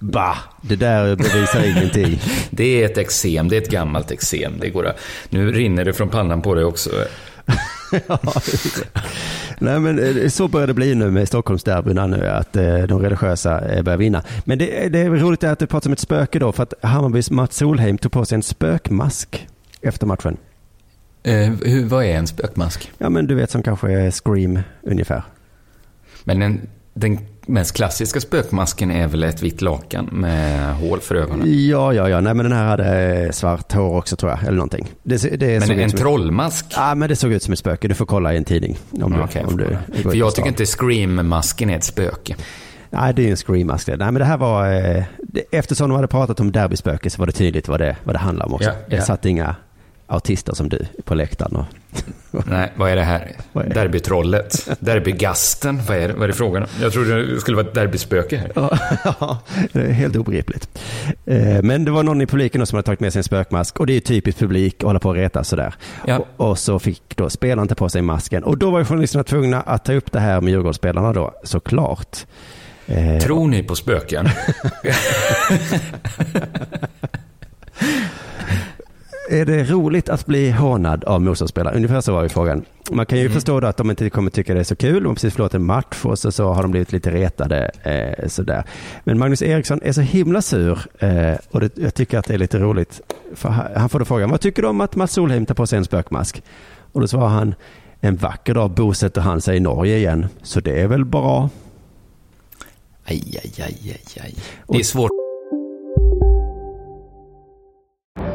Bah, det där bevisar ingenting. Det är ett eksem, det är ett gammalt eksem. Det går att, nu rinner det från pannan på dig också. Ja. Nej, men eh, så börjar det bli nu med Stockholmsderbyna nu, att eh, de religiösa eh, börjar vinna. Men det, det är roligt att du pratar om ett spöke då, för att Hammarbys Mats Solheim tog på sig en spökmask efter matchen. Eh, hur, vad är en spökmask? Ja, men du vet som kanske är Scream ungefär. Men den, den mest klassiska spökmasken är väl ett vitt lakan med hål för ögonen? Ja, ja, ja. Nej, men den här hade svart hår också tror jag, eller någonting. Det, det Men en trollmask? Ja, men det såg ut som ett spöke. Du får kolla i en tidning. Om du, Okej, om du, För jag tycker inte Scream-masken är ett spöke. Nej, det är ju en scream-mask. det. Nej, men det här var... Eh, eftersom de hade pratat om derbyspöke så var det tydligt vad det, vad det handlar om också. Ja, ja. Det satt inga autister som du på läktaren. Och, Nej, vad är det här? Vad är det? Derbytrollet? Derbygasten? Vad är, det? vad är det frågan om? Jag trodde det skulle vara ett derbyspöke här. ja, det är helt obegripligt. Eh, men det var någon i publiken som hade tagit med sig en spökmask och det är typiskt publik att hålla på och reta sådär. Ja. Och, och så fick då spelaren ta på sig masken och då var journalisterna tvungna att ta upp det här med Djurgårdsspelarna då, såklart. Eh, Tror ni på spöken? Är det roligt att bli hånad av motståndsspelare? Ungefär så var ju frågan. Man kan ju förstå då att de inte kommer tycka det är så kul. De har precis förlorat en match och så, så har de blivit lite retade. Eh, sådär. Men Magnus Eriksson är så himla sur eh, och det, jag tycker att det är lite roligt. För han han får då frågan, vad tycker du om att Mats Solheim tar på sig en spökmask? Och då svarar han, en vacker dag bosätter han sig i Norge igen, så det är väl bra. Aj, aj, aj, aj, aj. Det är svårt.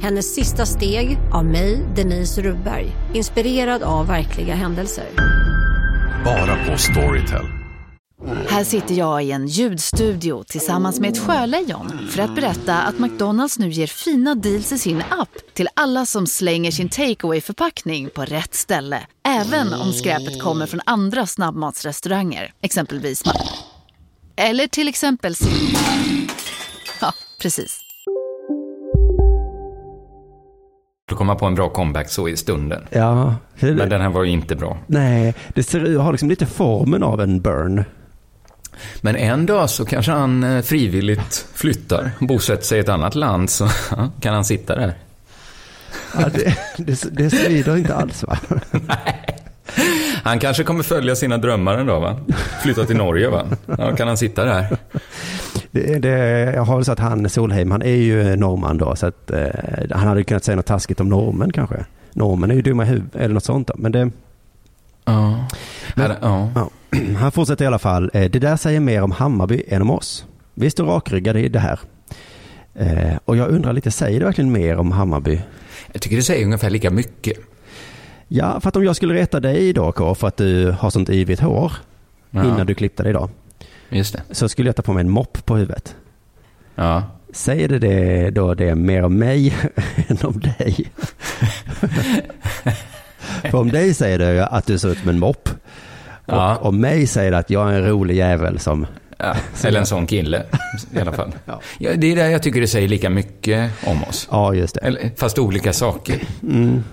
Hennes sista steg av mig, Denise Rubberg. Inspirerad av verkliga händelser. Bara på Storytel. Här sitter jag i en ljudstudio tillsammans med ett sjölejon för att berätta att McDonalds nu ger fina deals i sin app till alla som slänger sin takeaway förpackning på rätt ställe. Även om skräpet kommer från andra snabbmatsrestauranger, exempelvis Eller till exempel Ja, precis. Du komma på en bra comeback så i stunden. Ja, Men den här var ju inte bra. nej, det ser, har liksom lite formen av en burn. Men en dag så kanske han eh, frivilligt flyttar, bosätter sig i ett annat land, så kan han sitta där. Ja, det, det, det svider inte alls va? Han kanske kommer följa sina drömmar en dag, va? Flytta till Norge, va? Ja, kan han sitta där? Det, det, jag har väl så att han, Solheim, han är ju norrman då, så att eh, han hade kunnat säga något taskigt om normen kanske. Normen är ju dumma i huvudet, eller något sånt då. Men det, Ja. Men- ja. ja. Han fortsätter i alla fall. Eh, det där säger mer om Hammarby än om oss. Vi står rakryggade i det här. Eh, och jag undrar lite, säger det verkligen mer om Hammarby? Jag tycker det säger ungefär lika mycket. Ja, för att om jag skulle reta dig då, K, för att du har sånt yvigt hår Ja. innan du klippte dig idag, Just det. så skulle jag ta på mig en mopp på huvudet. Ja. Säger det, det då det är mer om mig än om dig? För om dig säger det att du ser ut som en mopp. Ja. Och om mig säger det att jag är en rolig jävel som... Ja, eller en sån kille i alla fall. Ja, det är där jag tycker det säger lika mycket om oss. Ja, just det. Eller, fast olika saker. Mm.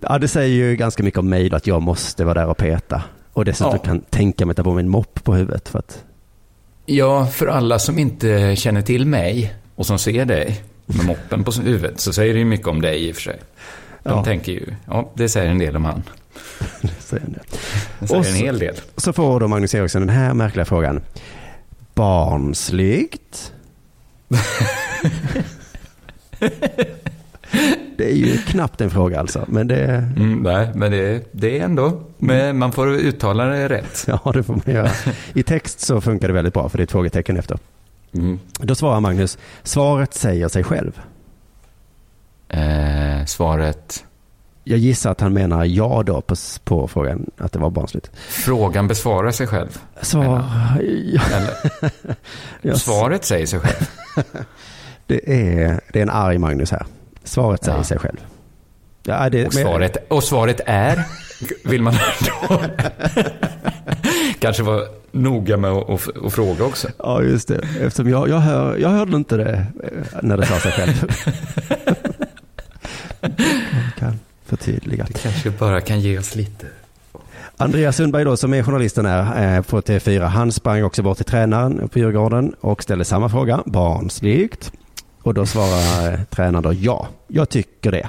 ja, det säger ju ganska mycket om mig då, att jag måste vara där och peta. Och dessutom Ja. kan tänka mig att ta på mig en mopp på huvudet. För att, Ja, för alla som inte känner till mig och som ser dig med moppen på huvudet så säger det ju mycket om dig i och för sig. De Ja. tänker ju, ja, det säger en del om han. säger det. Det säger Och en så- hel del. Så får då Magnus Eriksson den här märkliga frågan. Barnsligt? Det är ju knappt en fråga alltså, men det... Mm, nej, men det, det är ändå, men man får uttala det rätt. Ja, det får man göra. I text så funkar det väldigt bra, för det är ett frågetecken efter. Mm. Då svarar Magnus, svaret säger sig själv. Eh, svaret? Jag gissar att han menar ja då på, på frågan att det var barnsligt. Frågan besvarar sig själv? Svar... Ja. Eller? Svaret säger sig själv? Det är, det är en arg Magnus här. Svaret säger Ja. sig själv. Ja, det, Och svaret, och svaret är? Vill man då kanske vara noga med att, fråga också? Ja, just det. Eftersom jag, jag, hör, jag hörde inte det eh, när det sa sig själv. Jag kan förtydliga. Det kanske bara kan ge oss lite. Andreas Sundberg då, som är journalisten här eh, på TV4, han sprang också bort till tränaren på Djurgården och ställde samma fråga, barnsligt. Och då svarar eh, tränaren då ja, jag tycker det.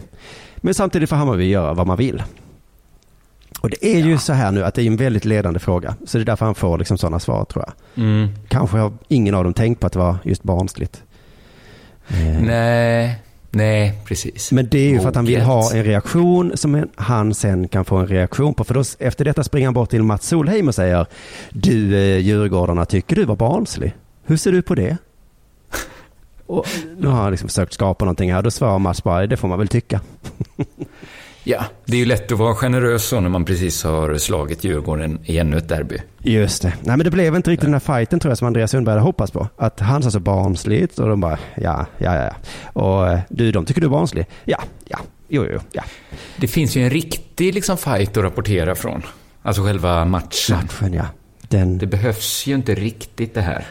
Men samtidigt får Hammarby göra vad man vill. Och det är ju så här nu att det är en väldigt ledande fråga. Så det är därför han får liksom sådana svar tror jag. Mm. Kanske har ingen av dem tänkt på att det var just barnsligt. Eh, Nej, nej, precis. Men det är ju för att han vill ha en reaktion som han sen kan få en reaktion på. För då, efter detta springer han bort till Mats Solheim och säger Du eh, Djurgårdarna, tycker du var barnslig? Hur ser du på det? Och nu har han liksom försökt skapa någonting här. Då svarar Mats bara, det får man väl tycka. Ja, det är ju lätt att vara generös så när man precis har slagit Djurgården i ännu ett derby. Just det. Nej men det blev inte riktigt den här fighten tror jag som Andreas Sundberg hade hoppats på. Att han sa så barnsligt och de bara, ja, ja, ja. Och eh, du, de tycker du är barnslig? Ja, ja, jo, jo, ja. Det finns ju en riktig liksom fight att rapportera från. Alltså själva matchen. Matchen, ja. Den... Det behövs ju inte riktigt det här.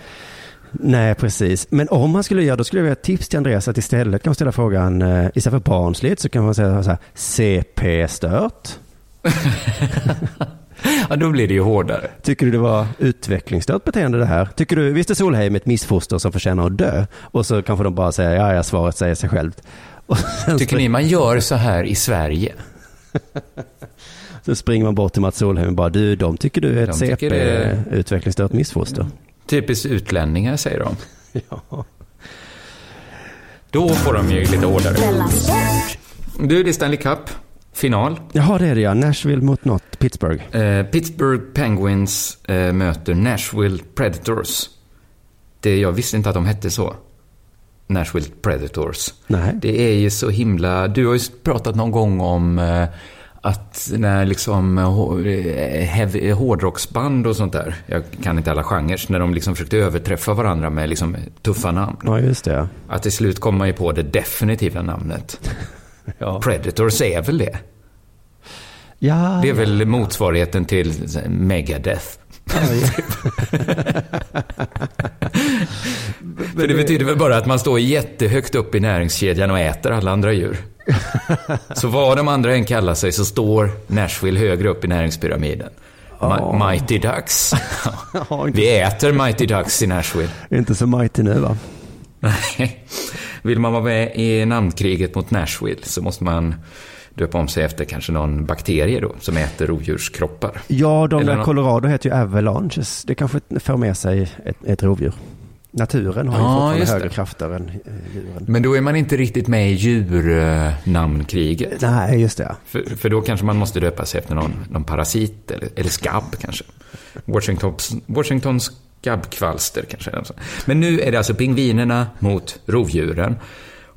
Nej, precis. Men om man skulle göra, då skulle jag vilja tips till Andreas att istället kan man ställa frågan, eh, istället för barnsligt så kan man säga så här, CP-stört. Ja, då blir det ju hårdare. Tycker du det var utvecklingsstört beteende det här? Tycker du, visst är Solheim ett missfoster som förtjänar att dö? Och så kanske de bara säger, ja, ja, svaret säger sig självt. Tycker ni man gör så här i Sverige? Så springer man bort till Mats Solheim och bara, du, de tycker du är ett CP-utvecklingsstört missfoster. Typiskt utlänningar, säger de. Ja. Då får de ju lite hårdare. Du, det är Stanley Cup. Final. Jaha, det är det ja. Nashville mot något, Pittsburgh. Eh, Pittsburgh Penguins eh, möter Nashville Predators. Det, jag visste inte att de hette så. Nashville Predators. Nej. Det är ju så himla... Du har ju pratat någon gång om eh, att när liksom eh, hå- eh, heavy, hårdrocksband och sånt där, jag kan inte alla genrer, när de liksom försökte överträffa varandra med liksom tuffa namn. Ja, just det. Att till slut kom man ju på det definitiva namnet. Ja. Predators är väl det? Ja, Det är väl motsvarigheten till Megadeth. För det betyder väl bara att man står jättehögt upp i näringskedjan och äter alla andra djur. Så vad de andra än kallar sig så står Nashville högre upp i näringspyramiden. Ma- Mighty Ducks. Vi äter Mighty Ducks i Nashville. Inte så mighty nu va? Nej. Vill man vara med i namnkriget mot Nashville så måste man döpa om sig efter kanske någon bakterie då, som äter rovdjurskroppar. Ja, de Eller där Colorado heter ju avalanches. Det kanske för med sig ett, ett rovdjur. Naturen har ju Ja, fortfarande just högre det. krafter än eh, djuren. Men då är man inte riktigt med i djurnamnkriget. Nej, just det. För, för då kanske man måste döpa sig efter någon, någon parasit eller, eller skabb kanske. Washingtons, Washingtons skabbkvalster kanske. Men nu är det alltså pingvinerna mot rovdjuren.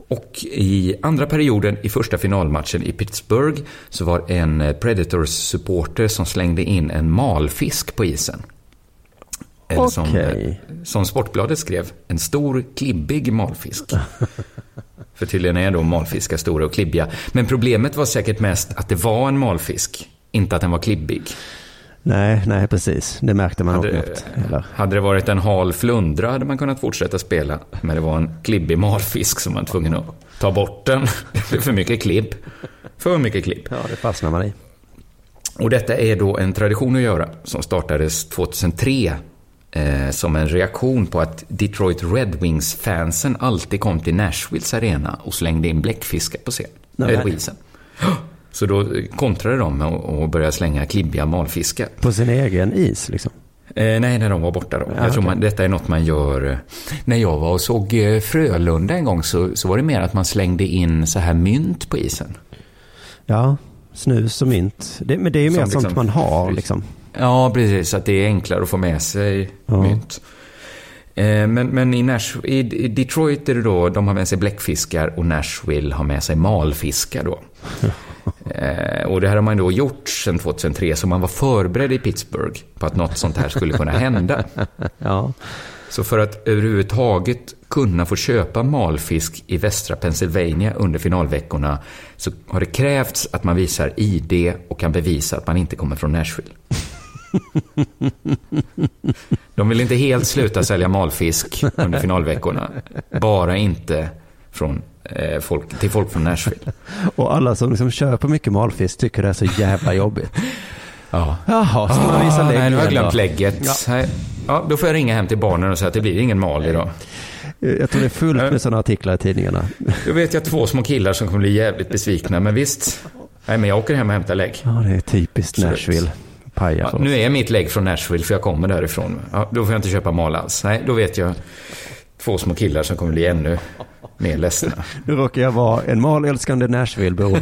Och i andra perioden i första finalmatchen i Pittsburgh så var en eh, Predators-supporter som slängde in en malfisk på isen. Eller som, eh, som Sportbladet skrev, en stor klibbig malfisk. För tydligen är då malfiskar stora och klibbiga. Men problemet var säkert mest att det var en malfisk, inte att den var klibbig. Nej, nej, precis. Det märkte man Hade, knappt. Eller? hade det varit en hal flundra hade man kunnat fortsätta spela. Men det var en klibbig malfisk som man var tvungen att ta bort den. Det blev för mycket klibb. För mycket klibb. Ja, det fastnar man i. Och detta är då en tradition att göra som startades 2003 eh, som en reaktion på att Detroit Red Wings-fansen alltid kom till Nashvilles arena och slängde in bläckfiskar på scen, Nej. isen. Så då kontrade de med att att börja slänga klibbiga malfiskar. På sin egen is liksom. Eh, nej, när de var borta då. Ja, jag tror okej. man, detta är något man gör... eh, När jag var och såg eh, Frölunda en gång så, så var det mer att man slängde in så här mynt på isen. Ja, snus och mint. Det, men det är ju mer Som sånt liksom- man har liksom. Ja, precis. Att det är enklare att få med sig Ja. mynt. Eh, Men, men i, Nash, i, i Detroit är det då, de har med sig bläckfiskar och Nashville har med sig malfiskar då. Eh, och det här har man då gjort sedan 2003, så man var förberedd i Pittsburgh på att något sånt här skulle kunna hända. Ja. Så för att överhuvudtaget kunna få köpa malfisk i västra Pennsylvania under finalveckorna så har det krävts att man visar ID och kan bevisa att man inte kommer från Nashville. De vill inte helt sluta sälja malfisk under finalveckorna. Bara inte från, eh, folk, till folk från Nashville. Och alla som liksom köper mycket malfisk tycker det är så jävla jobbigt. Ja. Jaha, ska man visa Ah, lägg Nej, nu har jag glömt då? lägget. Ja. Ja, då får jag ringa hem till barnen och säga att det blir ingen mal idag. Jag tror det är fullt med sådana artiklar i tidningarna. Då vet jag två små killar som kommer bli jävligt besvikna, men visst. Nej, men jag åker hem och hämtar lägg. Ja, det är typiskt. Nashville. Ja, nu är mitt lägg från Nashville, för jag kommer därifrån. Ja, då får jag inte köpa mal alls. Nej, då vet jag två små killar som kommer bli ännu mer ledsna. Nu råkar jag vara en malälskande Nashvillebo.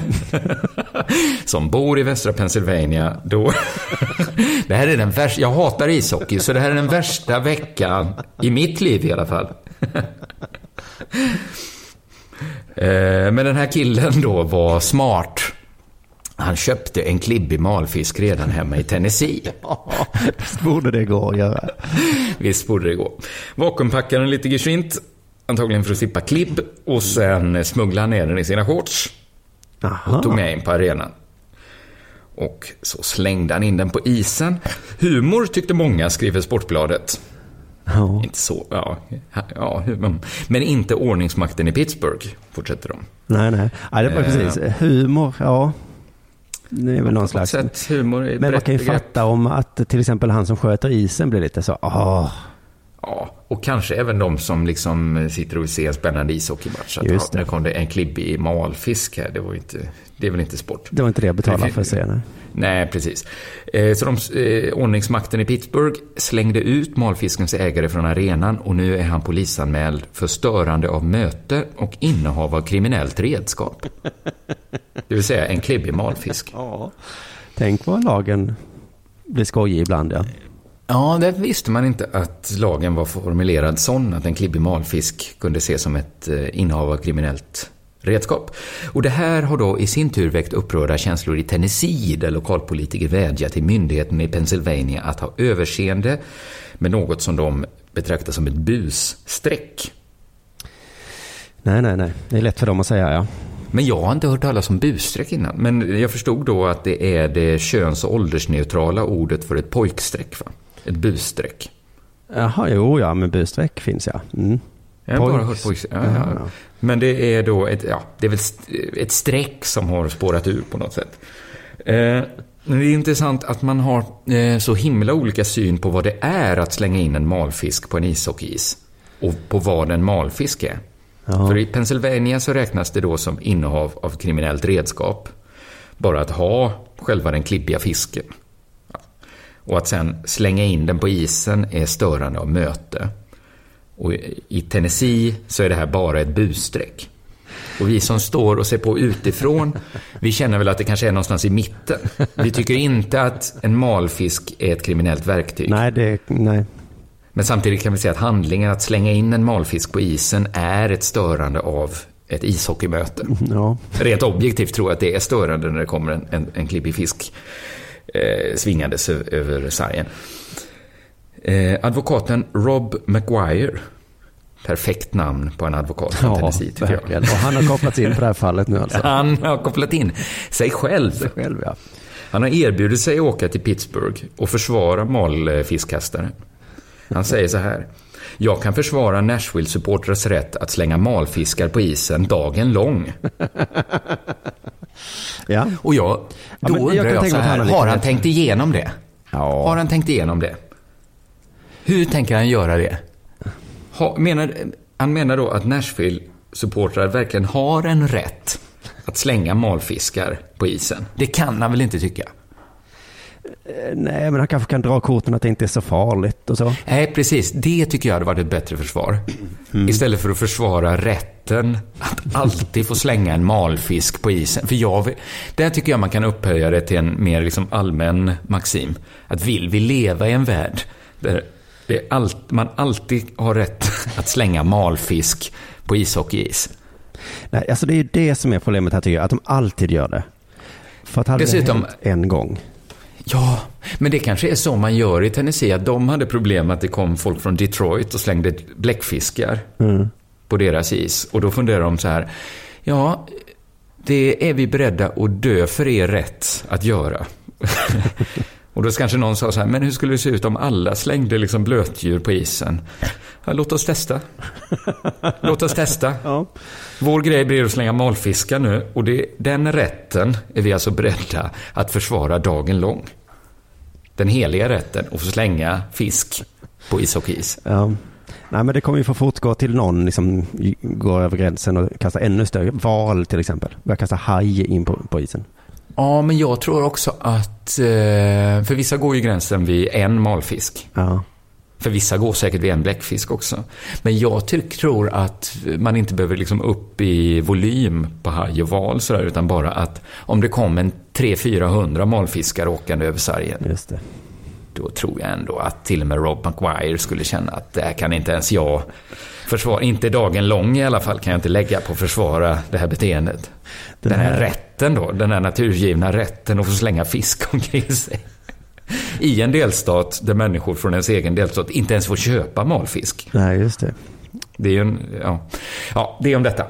Som bor i västra Pennsylvania, då... det här är den värsta... Jag hatar ishockey, så det här är den värsta veckan i mitt liv i alla fall. Eh, Men den här killen då var smart. Han köpte en klibbig malfisk redan hemma i Tennessee. Visst borde det gå att göra. Visst borde det gå. Vakuumpackade den lite geschwint, antagligen för att slippa klibb, och sen smugglade han ner den i sina shorts. Och tog med in på arenan. Och så slängde han in den på isen. Humor tyckte många, skriver Sportbladet. Ja. Inte så, ja. ja. Men inte ordningsmakten i Pittsburgh, fortsätter de. Nej, nej. Ja, det var Eh. precis. Humor, ja. Det är väl någon slags... sätt, humor är Men man kan ju fatta om att till exempel han som sköter isen blir lite så, åh, Ja, och kanske även de som liksom sitter och vill se en spännande ishockeymatch. Att, Just ja, det. nu kom det en klibbig malfisk här. Det, var inte, det är väl inte sport? det var inte det jag betalade för att se. Nej. Nej, precis. Eh, Så de, eh, ordningsmakten i Pittsburgh slängde ut malfiskens ägare från arenan och nu är han polisanmäld för störande av möte och innehav av kriminellt redskap. Det vill säga en klibbig malfisk. Tänk vad lagen blir skojig ibland, ja. Ja, det visste man inte att lagen var formulerad sån att en klibbig malfisk kunde ses som ett eh, innehav av kriminellt redskap. Och det här har då i sin tur väckt upprörda känslor i Tennessee där lokalpolitiker vädjar till myndigheten i Pennsylvania att ha överseende med något som de betraktar som ett busstreck. Nej, nej, nej. Det är lätt för dem att säga, ja. Men jag har inte hört talas om busstreck innan. Men jag förstod då att det är det köns och åldersneutrala ordet för ett pojkstreck. Va? Ett busstreck. Jaha, jo, ja, men busstreck finns ja. Mm. Jag har bara hört pojks... Ja, Ja. Men det är då ett, ja, det är väl ett streck som har spårat ur på något sätt. Eh, men det är intressant att man har eh, så himla olika syn på vad det är att slänga in en malfisk på en ishockeyis. Och på vad en malfisk är. Ja. För i Pennsylvania så räknas det då som innehav av kriminellt redskap. Bara att ha själva den klibbiga fisken. Och att sen slänga in den på isen är störande av möte. Och i Tennessee så är det här bara ett busstreck. Och vi som står och ser på utifrån, vi känner väl att det kanske är någonstans i mitten. Vi tycker inte att en malfisk är ett kriminellt verktyg. Nej, det, nej. Men samtidigt kan vi säga att handlingen att slänga in en malfisk på isen är ett störande av ett ishockeymöte. Ja. Rent objektivt tror jag att det är störande när det kommer en, en, en klibbig fisk eh, svingandes över sargen. Eh, advokaten Rob McGuire, perfekt namn på en advokat från Ja, Tennessee tycker jag. verkligen. Och han har kopplats in på det här fallet nu alltså. Han har kopplat in sig själv. Sig själv, ja. Han har erbjudit sig att åka till Pittsburgh och försvara malfiskkastaren. Han säger så här. Jag kan försvara Nashville-supportrars rätt att slänga malfiskar på isen dagen lång. Ja. Och jag, Ja, då jag undrar jag, tänka så här, han har han tänkt igenom det? Ja. Har han tänkt igenom det? Hur tänker han göra det? Ha, menar, han menar då att Nashville-supportrar verkligen har en rätt att slänga malfiskar på isen. Det kan han väl inte tycka? Eh, Nej, men han kanske kan dra korten att det inte är så farligt och så. Nej, precis. Det tycker jag hade varit ett bättre försvar. Istället för att försvara rätten att alltid få slänga en malfisk på isen. För jag, där tycker jag man kan upphöja det till en mer liksom allmän maxim. Att vill vi leva i en värld där allt, man alltid har rätt att slänga malfisk på ishockeyis. Nej, alltså det är ju det som är problemet här tycker jag, att de alltid gör det. För att hade Dessutom- det hänt en gång. Ja, men det kanske är så man gör i Tennessee, att de hade problem att det kom folk från Detroit och slängde bläckfiskar Mm. på deras is. Och då funderar de så här, ja, det är vi beredda att dö för er rätt att göra. och då kanske någon sa så här, men hur skulle det se ut om alla slängde liksom blötdjur på isen? Ja, låt oss testa. Låt oss testa. Vår grej blir att slänga malfiskar nu och det, den rätten är vi alltså beredda att försvara dagen lång. Den heliga rätten att få slänga fisk på ishockeyis. Ja. Nej, men det kommer ju få fortgå till någon liksom går över gränsen och kastar ännu större. Val till exempel. Börjar kasta haj in på, på isen. Ja, men jag tror också att... eh, För vissa går ju gränsen vid en malfisk. Ja. För vissa går säkert vid en bläckfisk också. Men jag tror att man inte behöver liksom upp i volym på haj och val sådär, utan bara att om det kom en 300-400 malfiskar åkande över sargen. Just det. Då tror jag ändå att till och med Rob McGuire skulle känna att det här kan inte ens jag försvara. Inte dagen lång i alla fall kan jag inte lägga på att försvara det här beteendet. Den Den här här- rätten då, den här naturgivna rätten att få slänga fisk omkring sig. I en delstat där människor från ens egen delstat inte ens får köpa malfisk. Nej, just det. Det är ju en, ja. ja, det är om detta.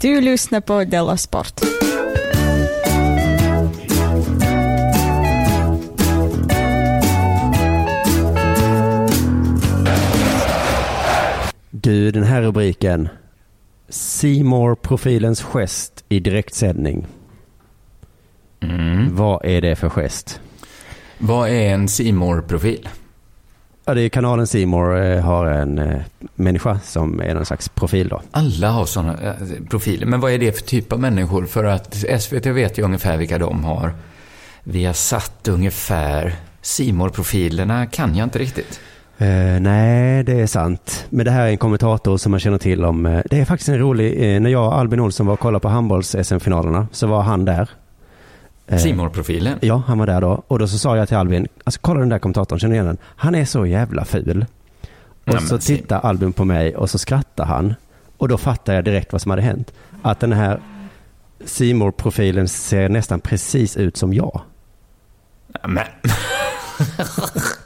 Du lyssnar på Della Sport. Du, den här rubriken. Seymour profilens gest i direktsändning. Vad är det för gest? Vad är en simor profil Ja, det är kanalen Seymour eh, har en eh, människa som är någon slags profil då. Alla har sådana eh, profiler. Men vad är det för typ av människor? För att SVT vet ju ungefär vilka de har. Vi har satt ungefär simor profilerna kan jag inte riktigt. Eh, nej, det är sant. Men det här är en kommentator som man känner till om. Eh, det är faktiskt en rolig, eh, när jag och Albin Olsson var och kollade på handbolls-SM-finalerna så var han där. Simor profilen Ja, han var där då. Och då så sa jag till Albin, alltså kolla den där kommentatorn, känner du igen den? Han är så jävla ful. Och Nej, så tittar Albin på mig och så skrattar han. Och då fattar jag direkt vad som hade hänt. Att den här simor profilen ser nästan precis ut som jag. Men,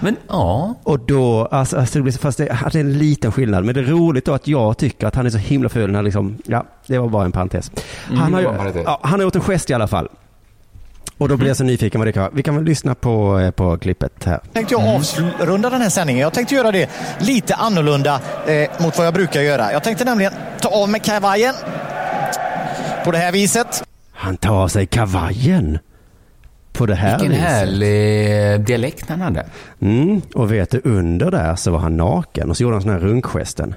men ja. Och då, alltså, alltså det blir, så- fast det, det är en liten skillnad. Men det är roligt då att jag tycker att han är så himla ful. När liksom, ja, det var bara en parentes. Mm, Han har, ja, han har gjort en gest i alla fall. Och då blir jag så nyfiken vad det kan vara. Vi kan väl lyssna på, eh, på klippet här. tänkte jag avrunda den här sändningen. Jag tänkte göra det lite annorlunda eh, mot vad jag brukar göra. Jag tänkte nämligen ta av mig kavajen på det här viset. Han tar av sig kavajen. På det här Vilken viset. härlig dialekt han hade. Mm, och vet du, under där så var han naken och så gjorde han sån här runkgesten.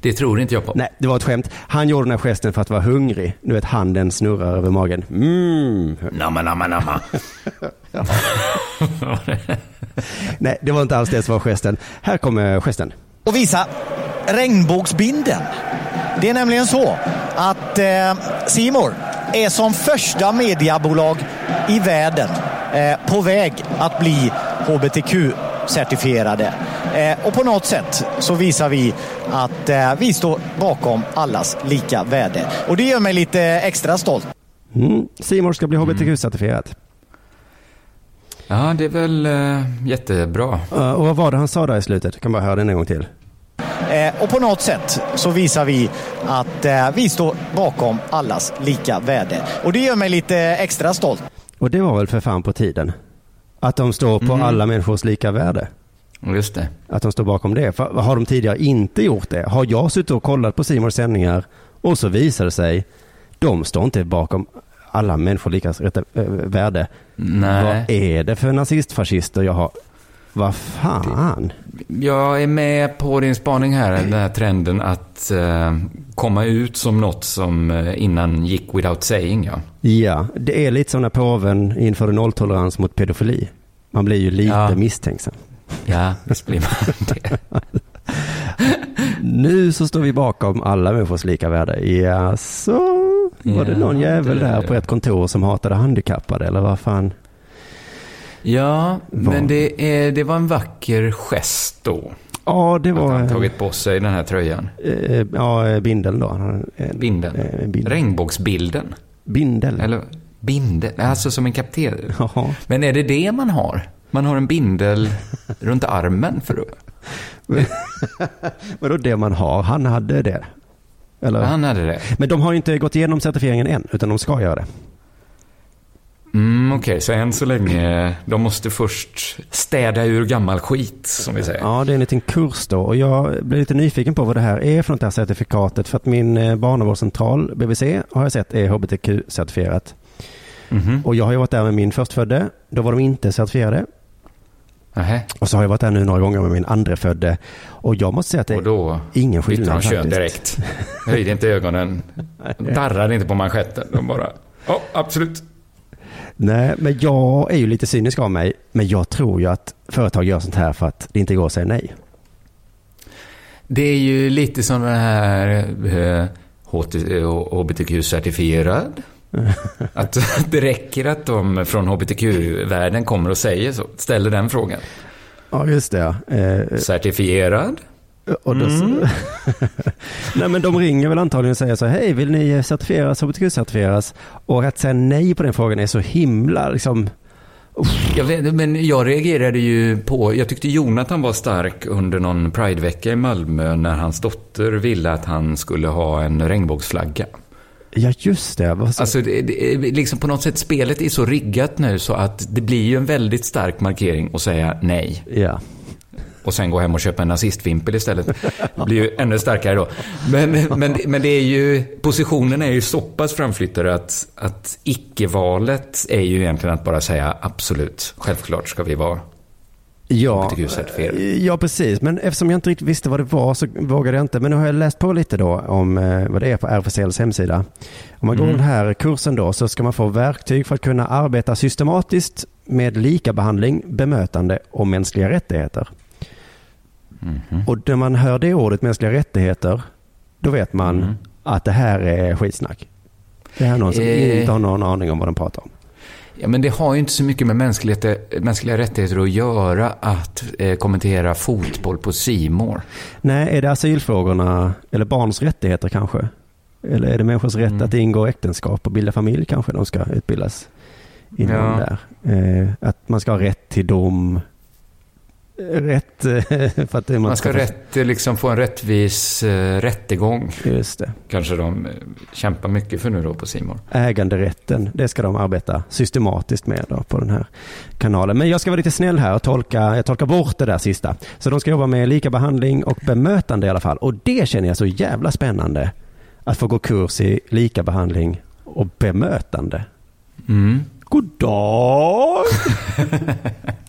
Det tror inte jag på. Nej, det var ett skämt. Han gjorde den här gesten för att vara hungrig. Du vet, handen snurrar över magen. Mm. Namma, namma, namma. Nej, det var inte alls det som var gesten. Här kommer gesten. och visa regnbågsbinden. Det är nämligen så att eh, Simor är som första mediebolag i världen eh, på väg att bli hbtq-certifierade. Eh, och på något sätt så visar vi att eh, vi står bakom allas lika värde. Och det gör mig lite extra stolt. Mm. Simor ska bli hbtq-certifierad. Ja, det är väl eh, jättebra. Uh, och vad var det han sa där i slutet? Jag kan bara höra den en gång till. Eh, och på något sätt så visar vi att eh, vi står bakom allas lika värde. Och det gör mig lite extra stolt. Och det var väl för fan på tiden. Att de står på Mm. alla människors lika värde. Just det. Att de står bakom det. För har de tidigare inte gjort det? Har jag suttit och kollat på Simons sändningar och så visar det sig, de står inte bakom alla människor lika äh, värde. Nej. Vad är det för nazistfascister jag har Vad fan? Jag är med på din spaning här, den här trenden att eh, komma ut som något som eh, innan gick without saying. Ja. Ja, det är lite som när påven införde nolltolerans mot pedofili. Man blir ju lite Ja. misstänksam. Ja, visst blir man det. Nu så står vi bakom alla människors lika värde. Ja, så var det någon jävel det- där på ett kontor som hatade handikappade eller vad fan? Ja, Vad? men det, är, det var en vacker gest då. Ja, det Att var... han tagit på sig den här tröjan. eh, Ja, eh, bindeln då. Eh, Binden. eh, bindel. Regnbågsbilden. Bindel. Eller bindel, alltså som en kapten. Jaha. Men är det det man har? Man har en bindel runt armen för att... Vadå det man har? Han hade det. Eller? Han hade det. Men de har ju inte gått igenom certifieringen än, utan de ska göra det. Mm, Okej, så än så länge, de måste först städa ur gammal skit, som vi säger. Ja, det är en liten kurs då. Och jag blir lite nyfiken på vad det här är för något det här certifikatet. För att min eh, barnavårdscentral, BVC, har jag sett är hbtq-certifierat. Mhm. Och jag har ju varit där med min förstfödde. Då var de inte certifierade. Nähä. Och så har jag varit där nu några gånger med min andrefödde. Och jag måste säga att det Och då är ingen skillnad de kön faktiskt. direkt. Höjde inte ögonen, darrade inte på manschetten. De bara, ja, absolut. Nej, men jag är ju lite cynisk av mig. Men jag tror ju att företag gör sånt här för att det inte går att säga nej. Det är ju lite som den här eh, HBTQ-certifierad. Att det räcker att de från HBTQ-världen kommer och säger så. Ställer den frågan. Ja, just det. Eh, Certifierad? Och då, Mm. nej men de ringer väl antagligen och säger så här, hej vill ni certifieras, hbtq-certifieras? Och att säga nej på den frågan är så himla liksom, Jag vet, men jag reagerade ju på, jag tyckte Jonathan var stark under någon Pridevecka i Malmö när hans dotter ville att han skulle ha en regnbågsflagga. ja just det. Vad så, Alltså, det, det, liksom på något sätt, spelet är så riggat nu så att det blir ju en väldigt stark markering att säga nej. ja. Och sen gå hem och köpa en nazistvimpel istället. Det blir ju ännu starkare då. Men, men, men det är ju, positionen är ju så pass framflyttade att, att icke-valet är ju egentligen att bara säga absolut, självklart ska vi vara Ja, HBTQ-certifierade. ja, precis. Men eftersom jag inte riktigt visste vad det var så vågade jag inte. Men nu har jag läst på lite då om eh, vad det är på RFSLs hemsida. Om man går Mm. den här kursen då så ska man få verktyg för att kunna arbeta systematiskt med likabehandling, bemötande och mänskliga rättigheter. Mhm. Och när man hör det ordet mänskliga rättigheter, då vet man Mm. att det här är skitsnack. Det här är någon som Eh. inte har någon aning om vad de pratar om. Ja, men det har ju inte så mycket med mänskliga, mänskliga rättigheter att göra att eh, kommentera fotboll på Simor. Nej, är det asylfrågorna eller barns rättigheter kanske? Eller är det människors rätt Mm. att ingå äktenskap och bilda familj kanske de ska utbildas inom Ja. där? Eh, att man ska ha rätt till dom. Rätt eh, för att det- Man ska rätt, eh, liksom få en rättvis eh, rättegång. Just det. Kanske de kämpar mycket för nu då på Simor. Äganderätten, det ska de arbeta systematiskt med då på den här kanalen. Men jag ska vara lite snäll här och tolka, jag tolkar bort det där sista. Så de ska jobba med lika behandling och bemötande i alla fall. Och det känner jag så jävla spännande. Att få gå kurs i lika behandling och bemötande. Mm. God dag!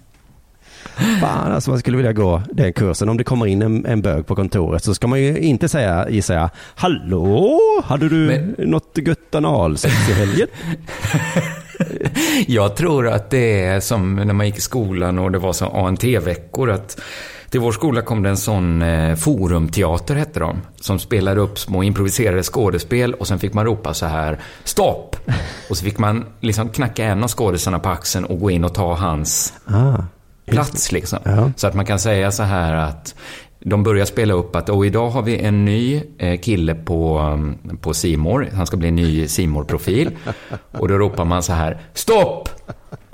Fan, alltså man skulle vilja gå den kursen. Om det kommer in en, en bög på kontoret så ska man ju inte säga, gissar jag, Hallå, hade du Men- något gött analsex i helgen? Jag tror att det är som när man gick i skolan och det var så ANT-veckor att till vår skola kom det en sån eh, forumteater hette de. Som spelade upp små improviserade skådespel och sen fick man ropa så här stopp. Och så fick man liksom knacka en av skådisarna på axeln och gå in och ta hans Ah, plats liksom. Ja. Så att man kan säga så här att de börjar spela upp att och idag har vi en ny eh, kille på, um, på Simor. Han ska bli en ny simor profil Och då ropar man så här, stopp!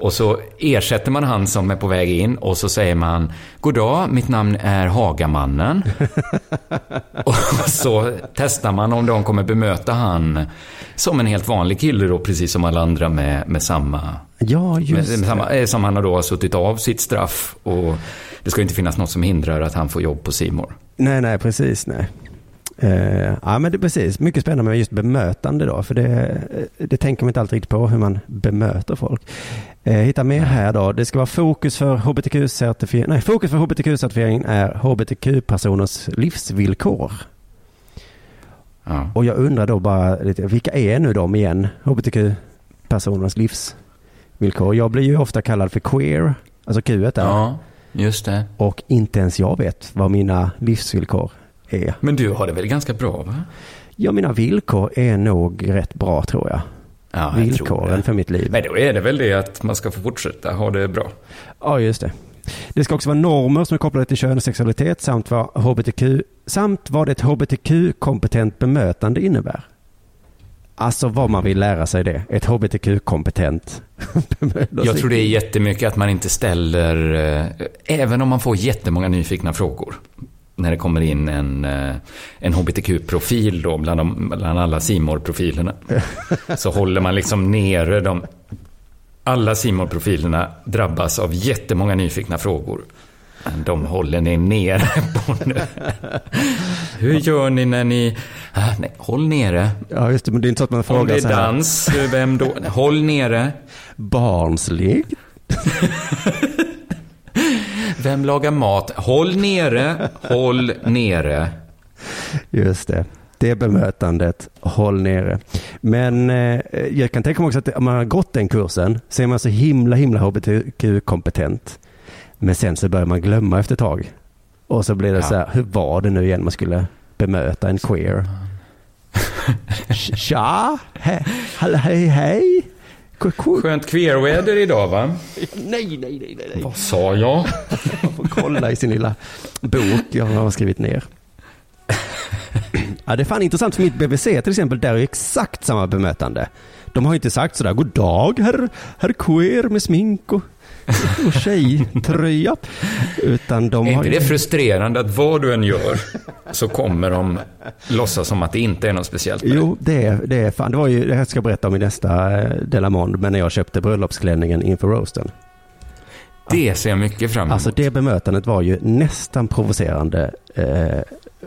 Och så ersätter man han som är på väg in och så säger man, God dag, mitt namn är Hagamannen. och så testar man om de kommer bemöta han som en helt vanlig kille då, precis som alla andra med, med samma Ja, med, just med det. samma, eh, som han har då suttit av sitt straff och det ska inte finnas något som hindrar att han får jobb på Simor. Nej, nej, precis. Nej. Eh, ja, men det precis. Mycket spännande med just bemötande då. För det, det tänker man inte alltid riktigt på hur man bemöter folk. Eh, hitta mer här då. Det ska vara fokus för hbtq-certifiering. Nej, fokus för hbtq-certifiering är hbtq-personers livsvillkor. Ja. Och jag undrar då bara lite, vilka är nu de igen? Hbtq-personernas livsvillkor. Jag blir ju ofta kallad för queer, alltså Q där. Ja, just det. Och inte ens jag vet vad mina livsvillkor är. Men du har det väl ganska bra va? Ja, mina villkor är nog rätt bra tror jag. Ja, jag Villkoren för mitt liv. Men då är det väl det att man ska få fortsätta ha det bra. Ja, just det. Det ska också vara normer som är kopplade till kön och sexualitet samt vad, HBTQ, samt vad ett hbtq-kompetent bemötande innebär. Alltså vad man vill lära sig det. Ett hbtq-kompetent bemötande. Jag tror det är jättemycket att man inte ställer, eh, även om man får jättemånga nyfikna frågor. När det kommer in en, eh, en hbtq-profil då bland, de, bland alla simor profilerna Så håller man liksom nere de... Alla simor profilerna drabbas av jättemånga nyfikna frågor. De håller ni nere på nu. Hur gör ni när ni... Ah, nej, håll nere. Ja, just det. Men det är inte så att man Om frågar det är dans, vem då? Håll nere. Barnslig. Vem lagar mat? Håll nere, håll nere. Just det. Det bemötandet, håll nere. Men eh, jag kan tänka mig också att om man har gått den kursen så är man så himla, himla hbtq-kompetent. Men sen så börjar man glömma efter ett tag. Och så blir det Ja. så här, hur var det nu igen man skulle bemöta en queer? Tja, he, hallå, hej, hej. Skönt queerväder idag va? Nej, nej, nej, nej. Vad sa jag? Man får kolla i sin lilla bok jag har skrivit ner. Ja, det är fan intressant för mitt BVC till exempel, där är exakt samma bemötande. De har ju inte sagt sådär, god dag herr, herr queer med smink och, och tjejtröja. Utan de Är har inte ju... det frustrerande att vad du än gör så kommer de låtsas som att det inte är något speciellt Jo, det är, det är fan, det var ju, det här ska jag berätta om i nästa eh, Delamond, men när jag köpte bröllopsklänningen inför roasten. det. Det ser jag mycket fram emot. Alltså det bemötandet var ju nästan provocerande, eh,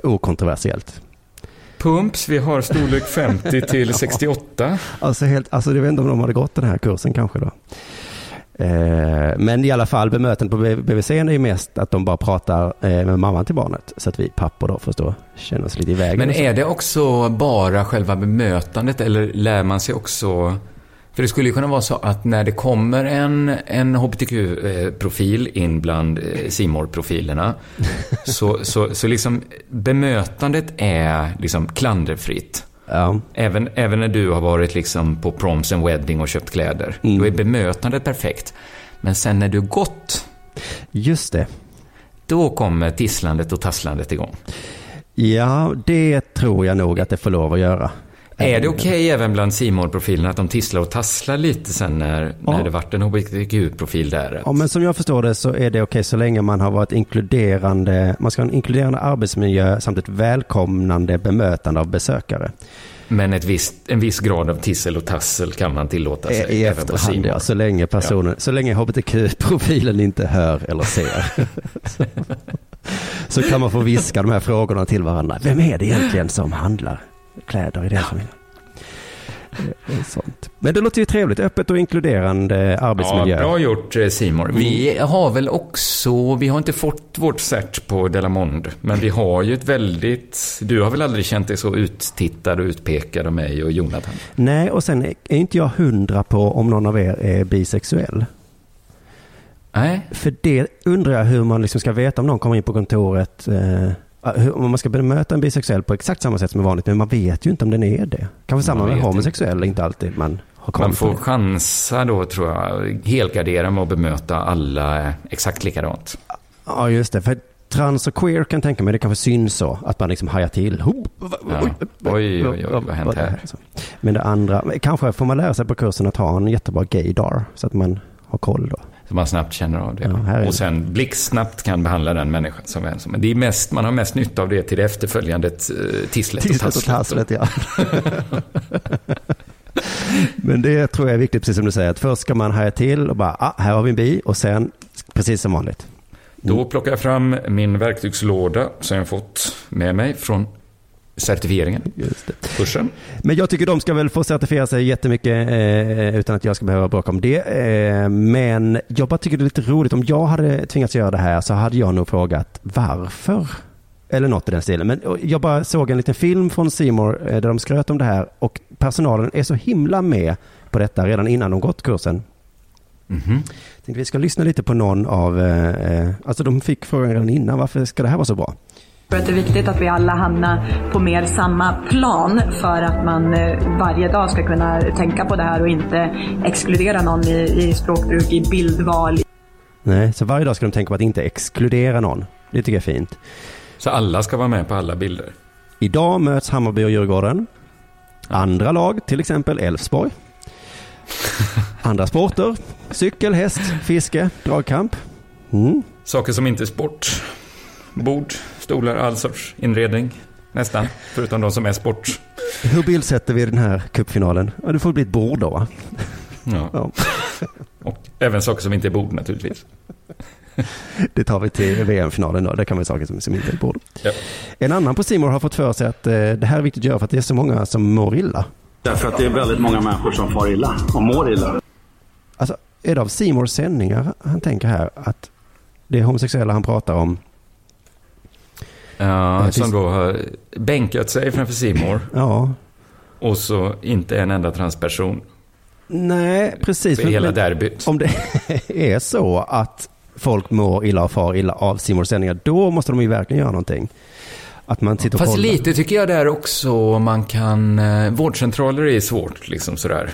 okontroversiellt. Pumps, vi har storlek 50 till 68. Alltså, helt, alltså jag vet inte om de hade gått den här kursen kanske då. Eh, men i alla fall bemötandet på BVC är ju mest att de bara pratar eh, med mamman till barnet. Så att vi pappor då förstår, känner oss lite i vägen. Men är det också bara själva bemötandet eller lär man sig också... För det skulle ju kunna vara så att när det kommer en, en hbtq-profil in bland eh, simor profilerna så, så, så liksom bemötandet är liksom klanderfritt. Ja. Även, även när du har varit liksom på proms and wedding och köpt kläder. Mm. Då är bemötandet perfekt. Men sen när du gått, Just det. då kommer tisslandet och tasslandet igång. Ja, det tror jag nog att det får lov att göra. Är det okej även bland simor profilerna att de tisslar och tasslar lite sen när, Ja. när det vart en hbtq-profil där? Ja, men som jag förstår det så är det okej så länge man har varit inkluderande, man ska ha en inkluderande arbetsmiljö samt ett välkomnande bemötande av besökare. Men ett visst, en viss grad av tissel och tassel kan man tillåta sig I även på efterhand, simor. ja. Så länge personen, så länge hbtq-profilen inte hör eller ser. så, så kan man få viska de här frågorna till varandra. Vem är det egentligen som handlar kläder i den familjen? Det är Sånt. Men det låter ju trevligt. Öppet och inkluderande arbetsmiljö. Ja, bra gjort eh, Simor. Vi har väl också, vi har inte fått vårt cert på Delamond, men vi har ju ett väldigt, du har väl aldrig känt dig så uttittad och utpekad av mig och Jonathan? Nej, och sen är inte jag hundra på om någon av er är bisexuell. Nej. För det undrar jag hur man liksom ska veta om någon kommer in på kontoret. Eh, om man ska bemöta en bisexuell på exakt samma sätt som är vanligt. Men man vet ju inte om den är det. Kanske samma med homosexuell, inte alltid man har koll Man får det. chansa då, tror jag, helgardera med att bemöta alla exakt likadant. Ja, just det. För trans och queer kan tänka mig, det kanske syns så. Att man liksom hajar till. Ho, va- Ja. oj, Oj, oj, vad har hänt här? Men det andra, kanske får man lära sig på kursen att ha en jättebra gaydar. Så att man har koll då. Så man snabbt känner av det. Ja, och sen blixtsnabbt kan behandla den människan som är. Men det är mest, man har mest nytta av det till det efterföljande eh, tisslet, Tisslet och tasslet, ja. Men det tror jag är viktigt, precis som du säger, att först ska man haja till och bara, ah, här har vi en bi och sen precis som vanligt. Då plockar jag fram min verktygslåda som jag fått med mig från certifieringen. Kursen. Men jag tycker de ska väl få certifiera sig jättemycket eh, utan att jag ska behöva bråka om det. Eh, men jag bara tycker det är lite roligt. Om jag hade tvingats göra det här så hade jag nog frågat varför. Eller något i den stilen. Men jag bara såg en liten film från Simor eh, där de skröt om det här och personalen är så himla med på detta redan innan de gått kursen. Mhm. Tänkte vi ska lyssna lite på någon av, eh, eh, alltså de fick frågan redan innan, varför ska det här vara så bra? Jag tror att det är viktigt att vi alla hamnar på mer samma plan för att man eh, varje dag ska kunna tänka på det här och inte exkludera någon i, i språkbruk, i bildval. Nej, så varje dag ska de tänka på att inte exkludera någon. Det tycker jag är fint. Så alla ska vara med på alla bilder? Idag möts Hammarby och Djurgården. Andra lag, till exempel Elfsborg. Andra sporter, cykel, häst, fiske, dragkamp. Mm. Saker som inte är sport. Bord, stolar, all sorts inredning. Nästan. Förutom de som är sport. Hur bildsätter vi den här cupfinalen? Ja, det får bli ett bord då va? Ja. Ja. Och även saker som inte är bord naturligtvis. Det tar vi till VM-finalen då. Det kan vara saker som, som inte är bord. Ja. En annan på Simor har fått för sig att eh, det här är viktigt att göra för att det är så många som mår illa. Därför att det är väldigt många människor som far illa och mår illa. Alltså, är det av Simors sändningar han tänker här att det är homosexuella han pratar om? Ja, Det som då har bänkat sig framför Simor Ja. Och så inte en enda transperson. Nej, precis. För hela derbyt. Om det är så att folk mår illa och far illa av Simors sändningar, då måste de ju verkligen göra någonting. Att man sitter och Fast kollar. lite tycker jag där också man kan... Eh, vårdcentraler är svårt liksom sådär.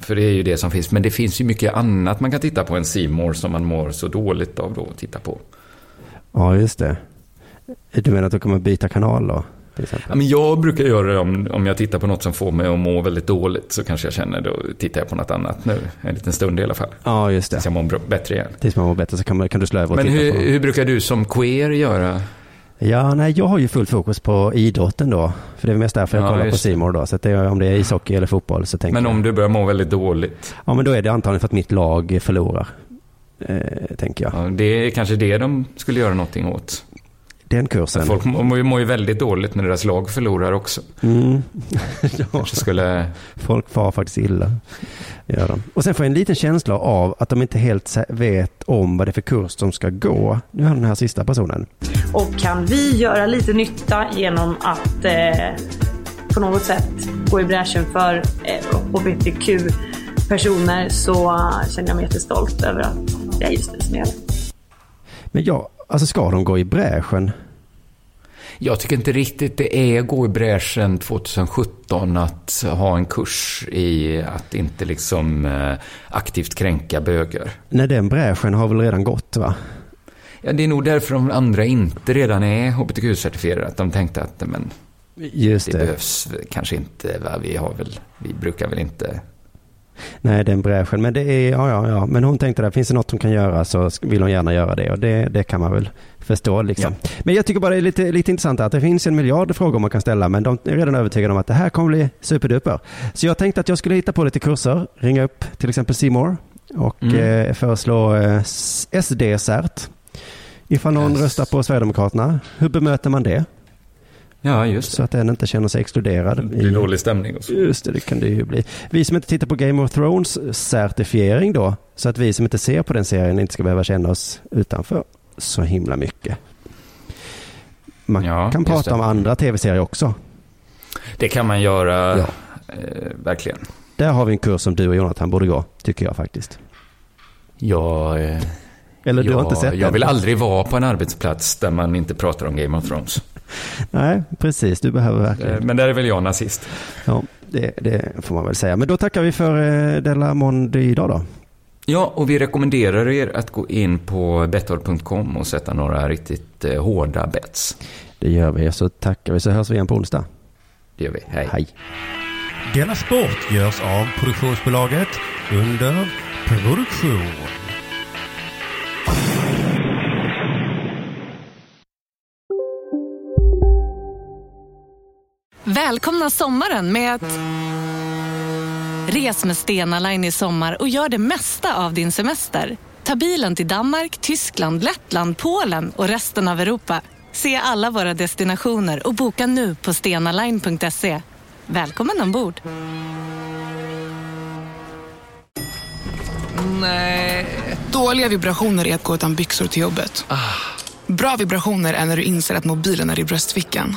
För det är ju det som finns. Men det finns ju mycket annat man kan titta på än Simor som man mår så dåligt av då att titta på. Ja, just det. Du menar att då kommer man byta kanal då? Ja, men jag brukar göra det om, om jag tittar på något som får mig att må väldigt dåligt så kanske jag känner då tittar jag på något annat nu. En liten stund i alla fall. Ja, just det. Tills jag mår bättre igen. Tills man mår bättre så kan, man, kan du slå över och Men titta hur, på hur brukar du som queer göra? Ja, nej, jag har ju fullt fokus på idrotten då. För det är mest därför jag Ja, kollar på. Simor då. Så det är, om det är ishockey eller fotboll så tänker Men jag. om du börjar må väldigt dåligt? Ja, men då är det antagligen för att mitt lag förlorar. Eh, tänker jag. Ja, det är kanske det de skulle göra någonting åt. Den kursen. Folk mår ju, mår ju väldigt dåligt när deras lag förlorar också. Mm. ja. Skulle... Folk far faktiskt illa. Gör de. Och sen får jag en liten känsla av att de inte helt vet om vad det är för kurs de ska gå. Nu har den här sista personen. Och kan vi göra lite nytta genom att eh, på något sätt gå i bräschen för eh, hbtq-personer så känner jag mig jättestolt över att det är just det som gäller. Men ja, alltså ska de gå i bräschen? Jag tycker inte riktigt det är gå i bräschen 2017 att ha en kurs i att inte liksom eh, aktivt kränka bögar. Nej, den bräschen har väl redan gått va? Ja, det är nog därför de andra inte redan är hbtq-certifierade. Att de tänkte att men, Just det, det. behövs kanske inte. Va? Vi, har väl, vi brukar väl inte... Nej, den bräschen. Men det är, ja, ja, ja. Men hon tänkte att finns det något hon kan göra så vill hon gärna göra det. Och det, det kan man väl förstå liksom. Men jag tycker bara det är lite, lite intressant att det finns en miljard frågor man kan ställa. Men de är redan övertygade om att det här kommer bli superduper. Så jag tänkte att jag skulle hitta på lite kurser. Ringa upp till exempel Simor och Mm. eh, föreslå eh, SD-cert. Ifall någon röstar på Sverigedemokraterna. Hur bemöter man det? Ja, just Så att den inte känner sig exkluderad. Det blir dålig stämning och så. Just det, det kan det ju bli. Vi som inte tittar på Game of Thrones certifiering då, så att vi som inte ser på den serien inte ska behöva känna oss utanför så himla mycket. Man Ja, kan prata det. om andra tv-serier också. Det kan man göra, Ja. eh, verkligen. Där har vi en kurs som du och Jonathan borde gå, tycker jag faktiskt. Ja, eh, Eller du ja, har inte sett Jag den? vill aldrig vara på en arbetsplats där man inte pratar om Game of Thrones. Nej, precis. Du behöver verkligen. Eh, Men där är väl jag nazist. Ja, det, det får man väl säga. Men då tackar vi för eh, Della Monde idag då. Ja, och vi rekommenderar er att gå in på betthard.com och sätta några riktigt eh, hårda bets. Det gör vi. Så tackar vi så hörs vi igen på onsdag. Det gör vi. Hej. Hej. Denna sport görs av produktionsbolaget under produktion. Välkomna sommaren med att... Res med Stena Line i sommar och gör det mesta av din semester. Ta bilen till Danmark, Tyskland, Lettland, Polen och resten av Europa. Se alla våra destinationer och boka nu på stenaline.se. Välkommen ombord! Nej. Dåliga vibrationer är att gå utan byxor till jobbet. Bra vibrationer är när du inser att mobilen är i bröstfickan.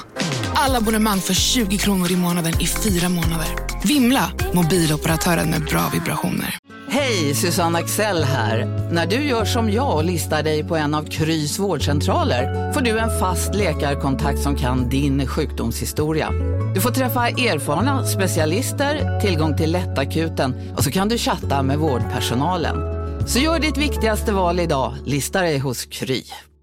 Alla abonnemang för 20 kronor i månaden i fyra månader. Vimla! Mobiloperatören med bra vibrationer. Hej, Susanne Axel här. När du gör som jag och listar dig på en av Krys vårdcentraler får du en fast läkarkontakt som kan din sjukdomshistoria. Du får träffa erfarna specialister, tillgång till lättakuten och så kan du chatta med vårdpersonalen. Så gör ditt viktigaste val idag, Lista dig hos Kry.